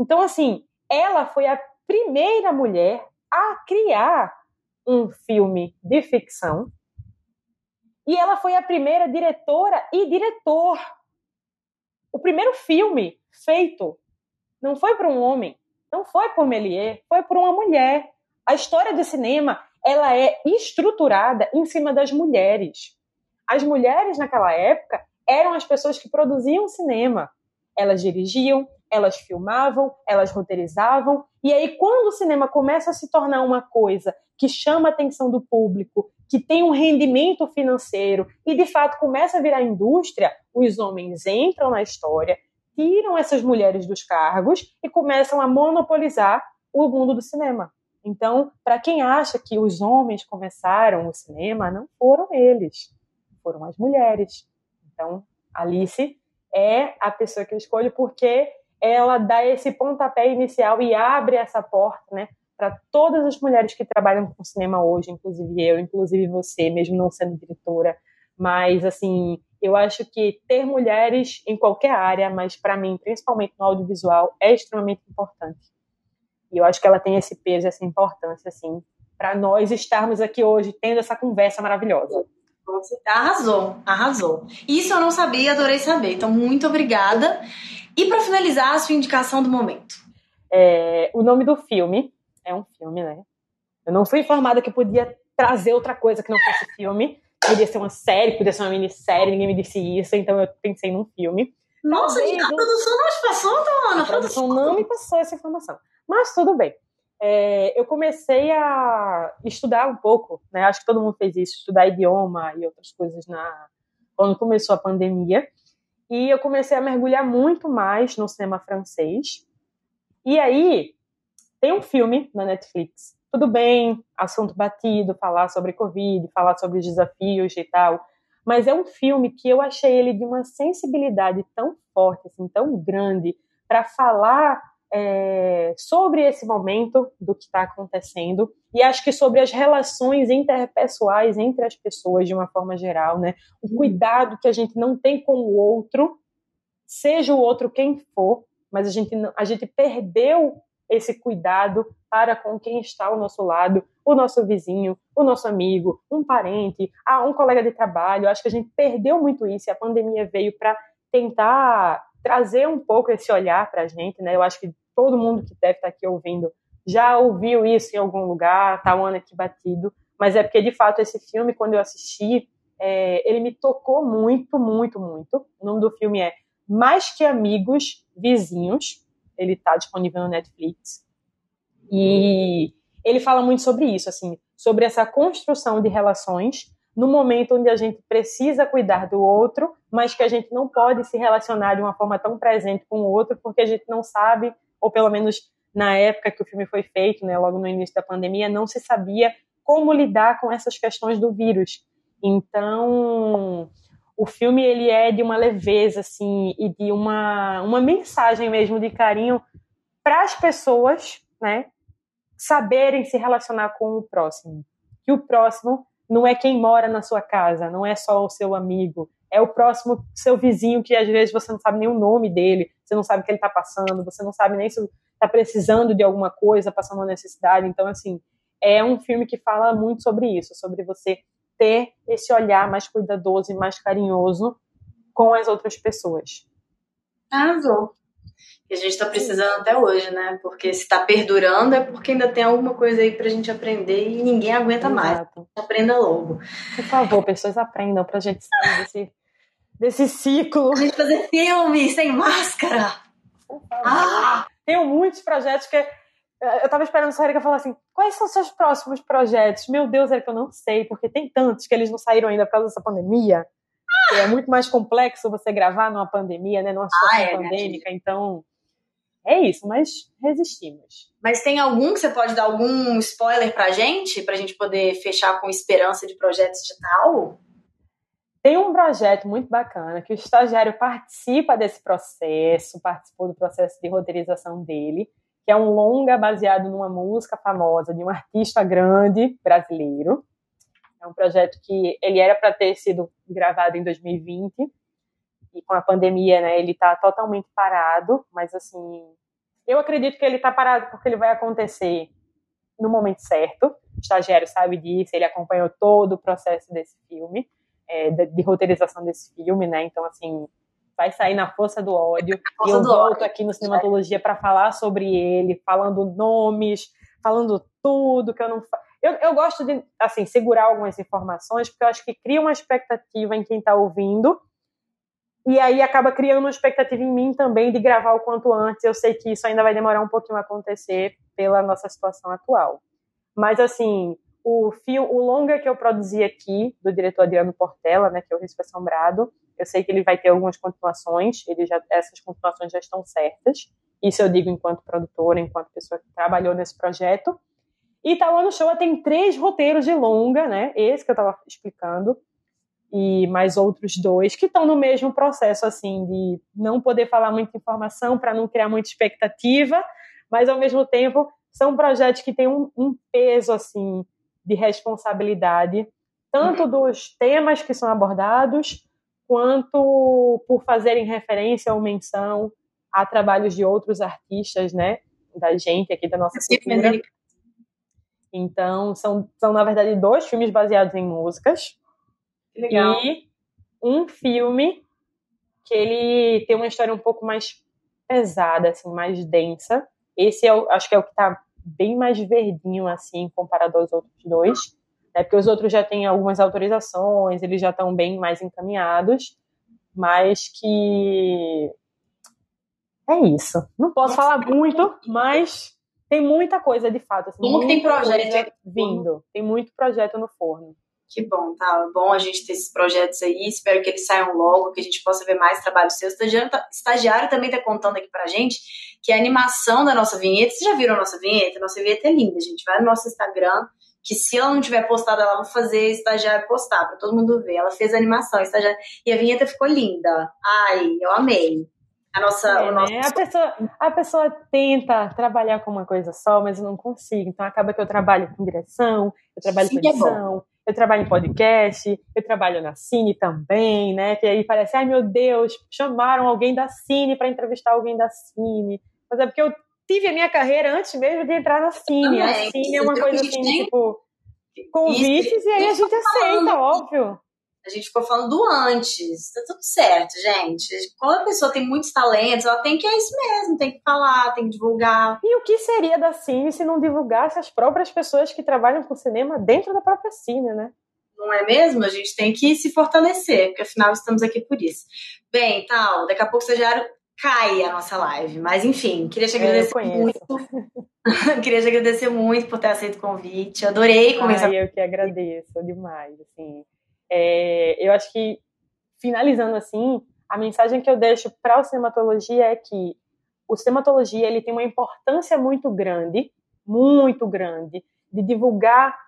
Então, assim, ela foi a primeira mulher a criar um filme de ficção e ela foi a primeira diretora e diretor. O primeiro filme feito não foi para um homem, não foi por Méliès, foi por uma mulher. A história do cinema ela é estruturada em cima das mulheres. As mulheres naquela época eram as pessoas que produziam cinema. Elas dirigiam, elas filmavam, elas roteirizavam, e aí quando o cinema começa a se tornar uma coisa que chama a atenção do público, que tem um rendimento financeiro e de fato começa a virar indústria, os homens entram na história, tiram essas mulheres dos cargos e começam a monopolizar o mundo do cinema. Então, para quem acha que os homens começaram o cinema, não foram eles, foram as mulheres. Então, Alice é a pessoa que eu escolho porque ela dá esse pontapé inicial e abre essa porta, né, para todas as mulheres que trabalham com cinema hoje, inclusive eu, inclusive você, mesmo não sendo diretora. Mas, assim, eu acho que ter mulheres em qualquer área, mas para mim, principalmente no audiovisual, é extremamente importante. E eu acho que ela tem esse peso, essa importância, assim, para nós estarmos aqui hoje tendo essa conversa maravilhosa. Arrasou, arrasou. Isso eu não sabia, adorei saber. Então, muito obrigada. E para finalizar, a sua indicação do momento. É, o nome do filme é um filme, né? Eu não fui informada que podia trazer outra coisa que não fosse filme. Podia ser uma série, podia ser uma minissérie, ninguém me disse isso, então eu pensei num filme. Nossa, Talvez, a produção não te passou, Ana? A produção não me passou essa informação. Mas tudo bem. É, eu comecei a estudar um pouco, né? Acho que todo mundo fez isso, estudar idioma e outras coisas na quando começou a pandemia. E eu comecei a mergulhar muito mais no cinema francês. E aí tem um filme na Netflix. Tudo bem, assunto batido, falar sobre Covid, falar sobre os desafios e tal. Mas é um filme que eu achei ele de uma sensibilidade tão forte, assim, tão grande, para falar é, sobre esse momento do que está acontecendo e acho que sobre as relações interpessoais entre as pessoas de uma forma geral, né? O uhum. cuidado que a gente não tem com o outro, seja o outro quem for, mas a gente a gente perdeu esse cuidado para com quem está ao nosso lado, o nosso vizinho, o nosso amigo, um parente, ah, um colega de trabalho. Acho que a gente perdeu muito isso e a pandemia veio para tentar trazer um pouco esse olhar para a gente, né? Eu acho que todo mundo que deve estar aqui ouvindo já ouviu isso em algum lugar, tá um ano aqui batido, mas é porque de fato esse filme, quando eu assisti, é, ele me tocou muito, muito, muito. O nome do filme é Mais que Amigos, Vizinhos. Ele está disponível no Netflix. E ele fala muito sobre isso, assim, sobre essa construção de relações no momento onde a gente precisa cuidar do outro, mas que a gente não pode se relacionar de uma forma tão presente com o outro, porque a gente não sabe ou pelo menos na época que o filme foi feito, né, logo no início da pandemia, não se sabia como lidar com essas questões do vírus. Então, o filme ele é de uma leveza assim e de uma uma mensagem mesmo de carinho para as pessoas, né, saberem se relacionar com o próximo. Que o próximo não é quem mora na sua casa, não é só o seu amigo, é o próximo seu vizinho que às vezes você não sabe nem o nome dele, você não sabe o que ele está passando, você não sabe nem se está precisando de alguma coisa, passando uma necessidade. Então, assim, é um filme que fala muito sobre isso, sobre você ter esse olhar mais cuidadoso e mais carinhoso com as outras pessoas. Arrasou. Que a gente está precisando até hoje, né? Porque se está perdurando é porque ainda tem alguma coisa aí para a gente aprender e ninguém aguenta Exato. mais. Aprenda logo. Por favor, pessoas aprendam para a gente sair desse desse ciclo. A gente fazer filme sem máscara. Ah! Tenho muitos projetos que. Eu tava esperando a Erika falar assim: quais são seus próximos projetos? Meu Deus, Erika, eu não sei, porque tem tantos que eles não saíram ainda por causa dessa pandemia. Ah! É muito mais complexo você gravar numa pandemia, né? Numa situação ah, é, pandêmica, então. É isso, mas resistimos. Mas tem algum que você pode dar algum spoiler pra gente? Pra gente poder fechar com esperança de projetos de tal? Tem um projeto muito bacana que o estagiário participa desse processo, participou do processo de roteirização dele, que é um longa baseado numa música famosa de um artista grande brasileiro. É um projeto que ele era para ter sido gravado em 2020 e com a pandemia, né, ele está totalmente parado, mas assim, eu acredito que ele está parado porque ele vai acontecer no momento certo. O estagiário sabe disso, ele acompanhou todo o processo desse filme é, de, de, roteirização desse filme, né? Então, assim, vai sair na força do ódio. Força e eu volto ódio. aqui no Cinematologia para falar sobre ele, falando nomes, falando tudo que eu não eu, eu gosto de, assim, segurar algumas informações, porque eu acho que cria uma expectativa em quem está ouvindo E aí acaba criando uma expectativa em mim também de gravar o quanto antes. Eu sei que isso ainda vai demorar um pouquinho a acontecer pela nossa situação atual. Mas assim, o filme, o longa que eu produzi aqui do diretor Adriano Portela, né, que é o Risco Assombrado, eu sei que ele vai ter algumas continuações, ele já, essas continuações já estão certas. Isso eu digo enquanto produtora, enquanto pessoa que trabalhou nesse projeto. E Tauano Show tem três roteiros de longa, né? Esse que eu estava explicando, e mais outros dois que estão no mesmo processo, assim, de não poder falar muita informação para não criar muita expectativa, mas ao mesmo tempo são projetos que têm um, um peso, assim, de responsabilidade, tanto dos temas que são abordados, quanto por fazerem referência ou menção a trabalhos de outros artistas, né, da gente aqui da nossa cultura. Então, são, são na verdade dois filmes baseados em músicas. Legal. E um filme que ele tem uma história um pouco mais pesada, assim, mais densa. Esse é o, acho que é o que está bem mais verdinho, assim, comparado aos outros dois né? Porque os outros já têm algumas autorizações, eles já estão bem mais encaminhados, mas que é isso. Não posso falar muito, mas tem muita coisa de fato. Assim, Como que tem projeto vindo? Tem muito projeto no forno. Que bom, tá? Bom a gente ter esses projetos aí. Espero que eles saiam logo, que a gente possa ver mais trabalho seu. O estagiário, tá, estagiário também tá contando aqui pra gente que a animação da nossa vinheta. Vocês já viram a nossa vinheta? Nossa vinheta é linda, gente. Vai no nosso Instagram, que se ela não tiver postado, ela vai fazer estagiário postar para todo mundo ver. Ela fez a animação, estagiário, e a vinheta ficou linda. Ai, eu amei. A nossa, é, nosso... né? a, pessoa, a pessoa tenta trabalhar com uma coisa só, mas eu não consigo. Então acaba que eu trabalho com direção, eu trabalho Sim, com é edição, é eu trabalho em podcast, eu trabalho na Cine também, né? Que aí parece, ai meu Deus, chamaram alguém da Cine para entrevistar alguém da Cine. Mas é porque eu tive a minha carreira antes mesmo de entrar na Cine. A Cine é uma coisa assim, tem... tipo, convites Isso, e aí a gente aceita, óbvio. A gente ficou falando do antes. Tá tudo certo, gente. Quando a pessoa tem muitos talentos, ela tem que é isso mesmo, tem que falar, tem que divulgar. E o que seria da Cine se não divulgasse as próprias pessoas que trabalham com cinema dentro da própria Cine, né? Não é mesmo? A gente tem que se fortalecer, porque afinal estamos aqui por isso. Bem, tal, daqui a pouco você já cai a nossa live. Mas enfim, queria te é, agradecer muito. queria te agradecer muito por ter aceito o convite. Adorei começar. Ai, eu que agradeço demais. Assim, é, eu acho que finalizando assim, a mensagem que eu deixo para o cinematologia é que o cinematologia ele tem uma importância muito grande, muito grande, de divulgar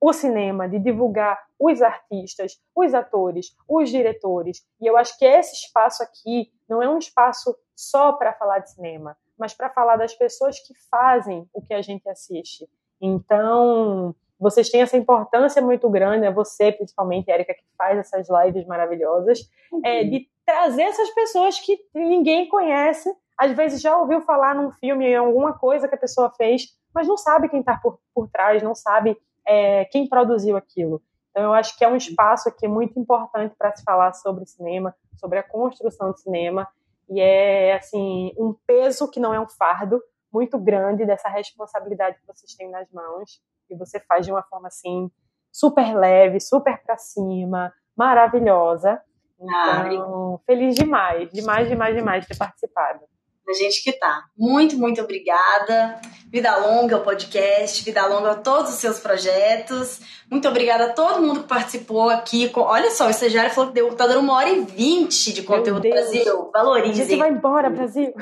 o cinema, de divulgar os artistas, os atores, os diretores. E eu acho que esse espaço aqui não é um espaço só para falar de cinema, mas para falar das pessoas que fazem o que a gente assiste. Então, vocês têm essa importância muito grande, é você, principalmente, Érica, que faz essas lives maravilhosas, uhum. é, de trazer essas pessoas que ninguém conhece, às vezes já ouviu falar num filme, em alguma coisa que a pessoa fez, mas não sabe quem está por, por trás, não sabe é, quem produziu aquilo. Então, eu acho que é um espaço aqui muito importante para se falar sobre cinema, sobre a construção de cinema, e é, assim, um peso que não é um fardo muito grande dessa responsabilidade que vocês têm nas mãos, e você faz de uma forma, assim, super leve, super para cima, maravilhosa. Ah, então, ah, feliz demais, demais, demais, demais de ter participado da gente que tá. Muito, muito obrigada. Vida longa ao podcast, vida longa a todos os seus projetos. Muito obrigada a todo mundo que participou aqui. Olha só, o estagiário falou que deu, tá dando uma hora e vinte de conteúdo Brasil. Valorizem. A gente vai embora, Brasil.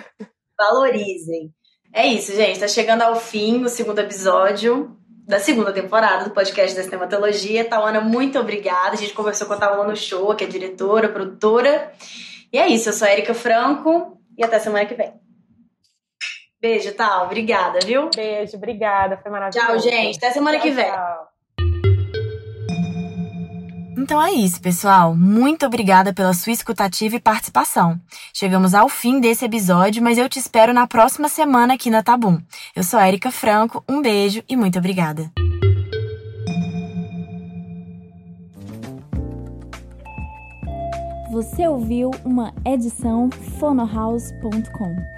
Valorizem. É isso, gente. Tá chegando ao fim o segundo episódio da segunda temporada do podcast da Cinematologia. Tawana, muito obrigada. A gente conversou com a Tawana no show, que é diretora, produtora. E é isso, eu sou a Erika Franco e até semana que vem. Beijo, Tal. Obrigada, viu? Beijo, obrigada. Foi maravilhoso. Tchau, gente. Até semana tchau, que vem. Tchau. Então é isso, pessoal. Muito obrigada pela sua escutativa e participação. Chegamos ao fim desse episódio, mas eu te espero na próxima semana aqui na Tabum. Eu sou a Erika Franco, um beijo e muito obrigada. Você ouviu uma edição fonohouse.com.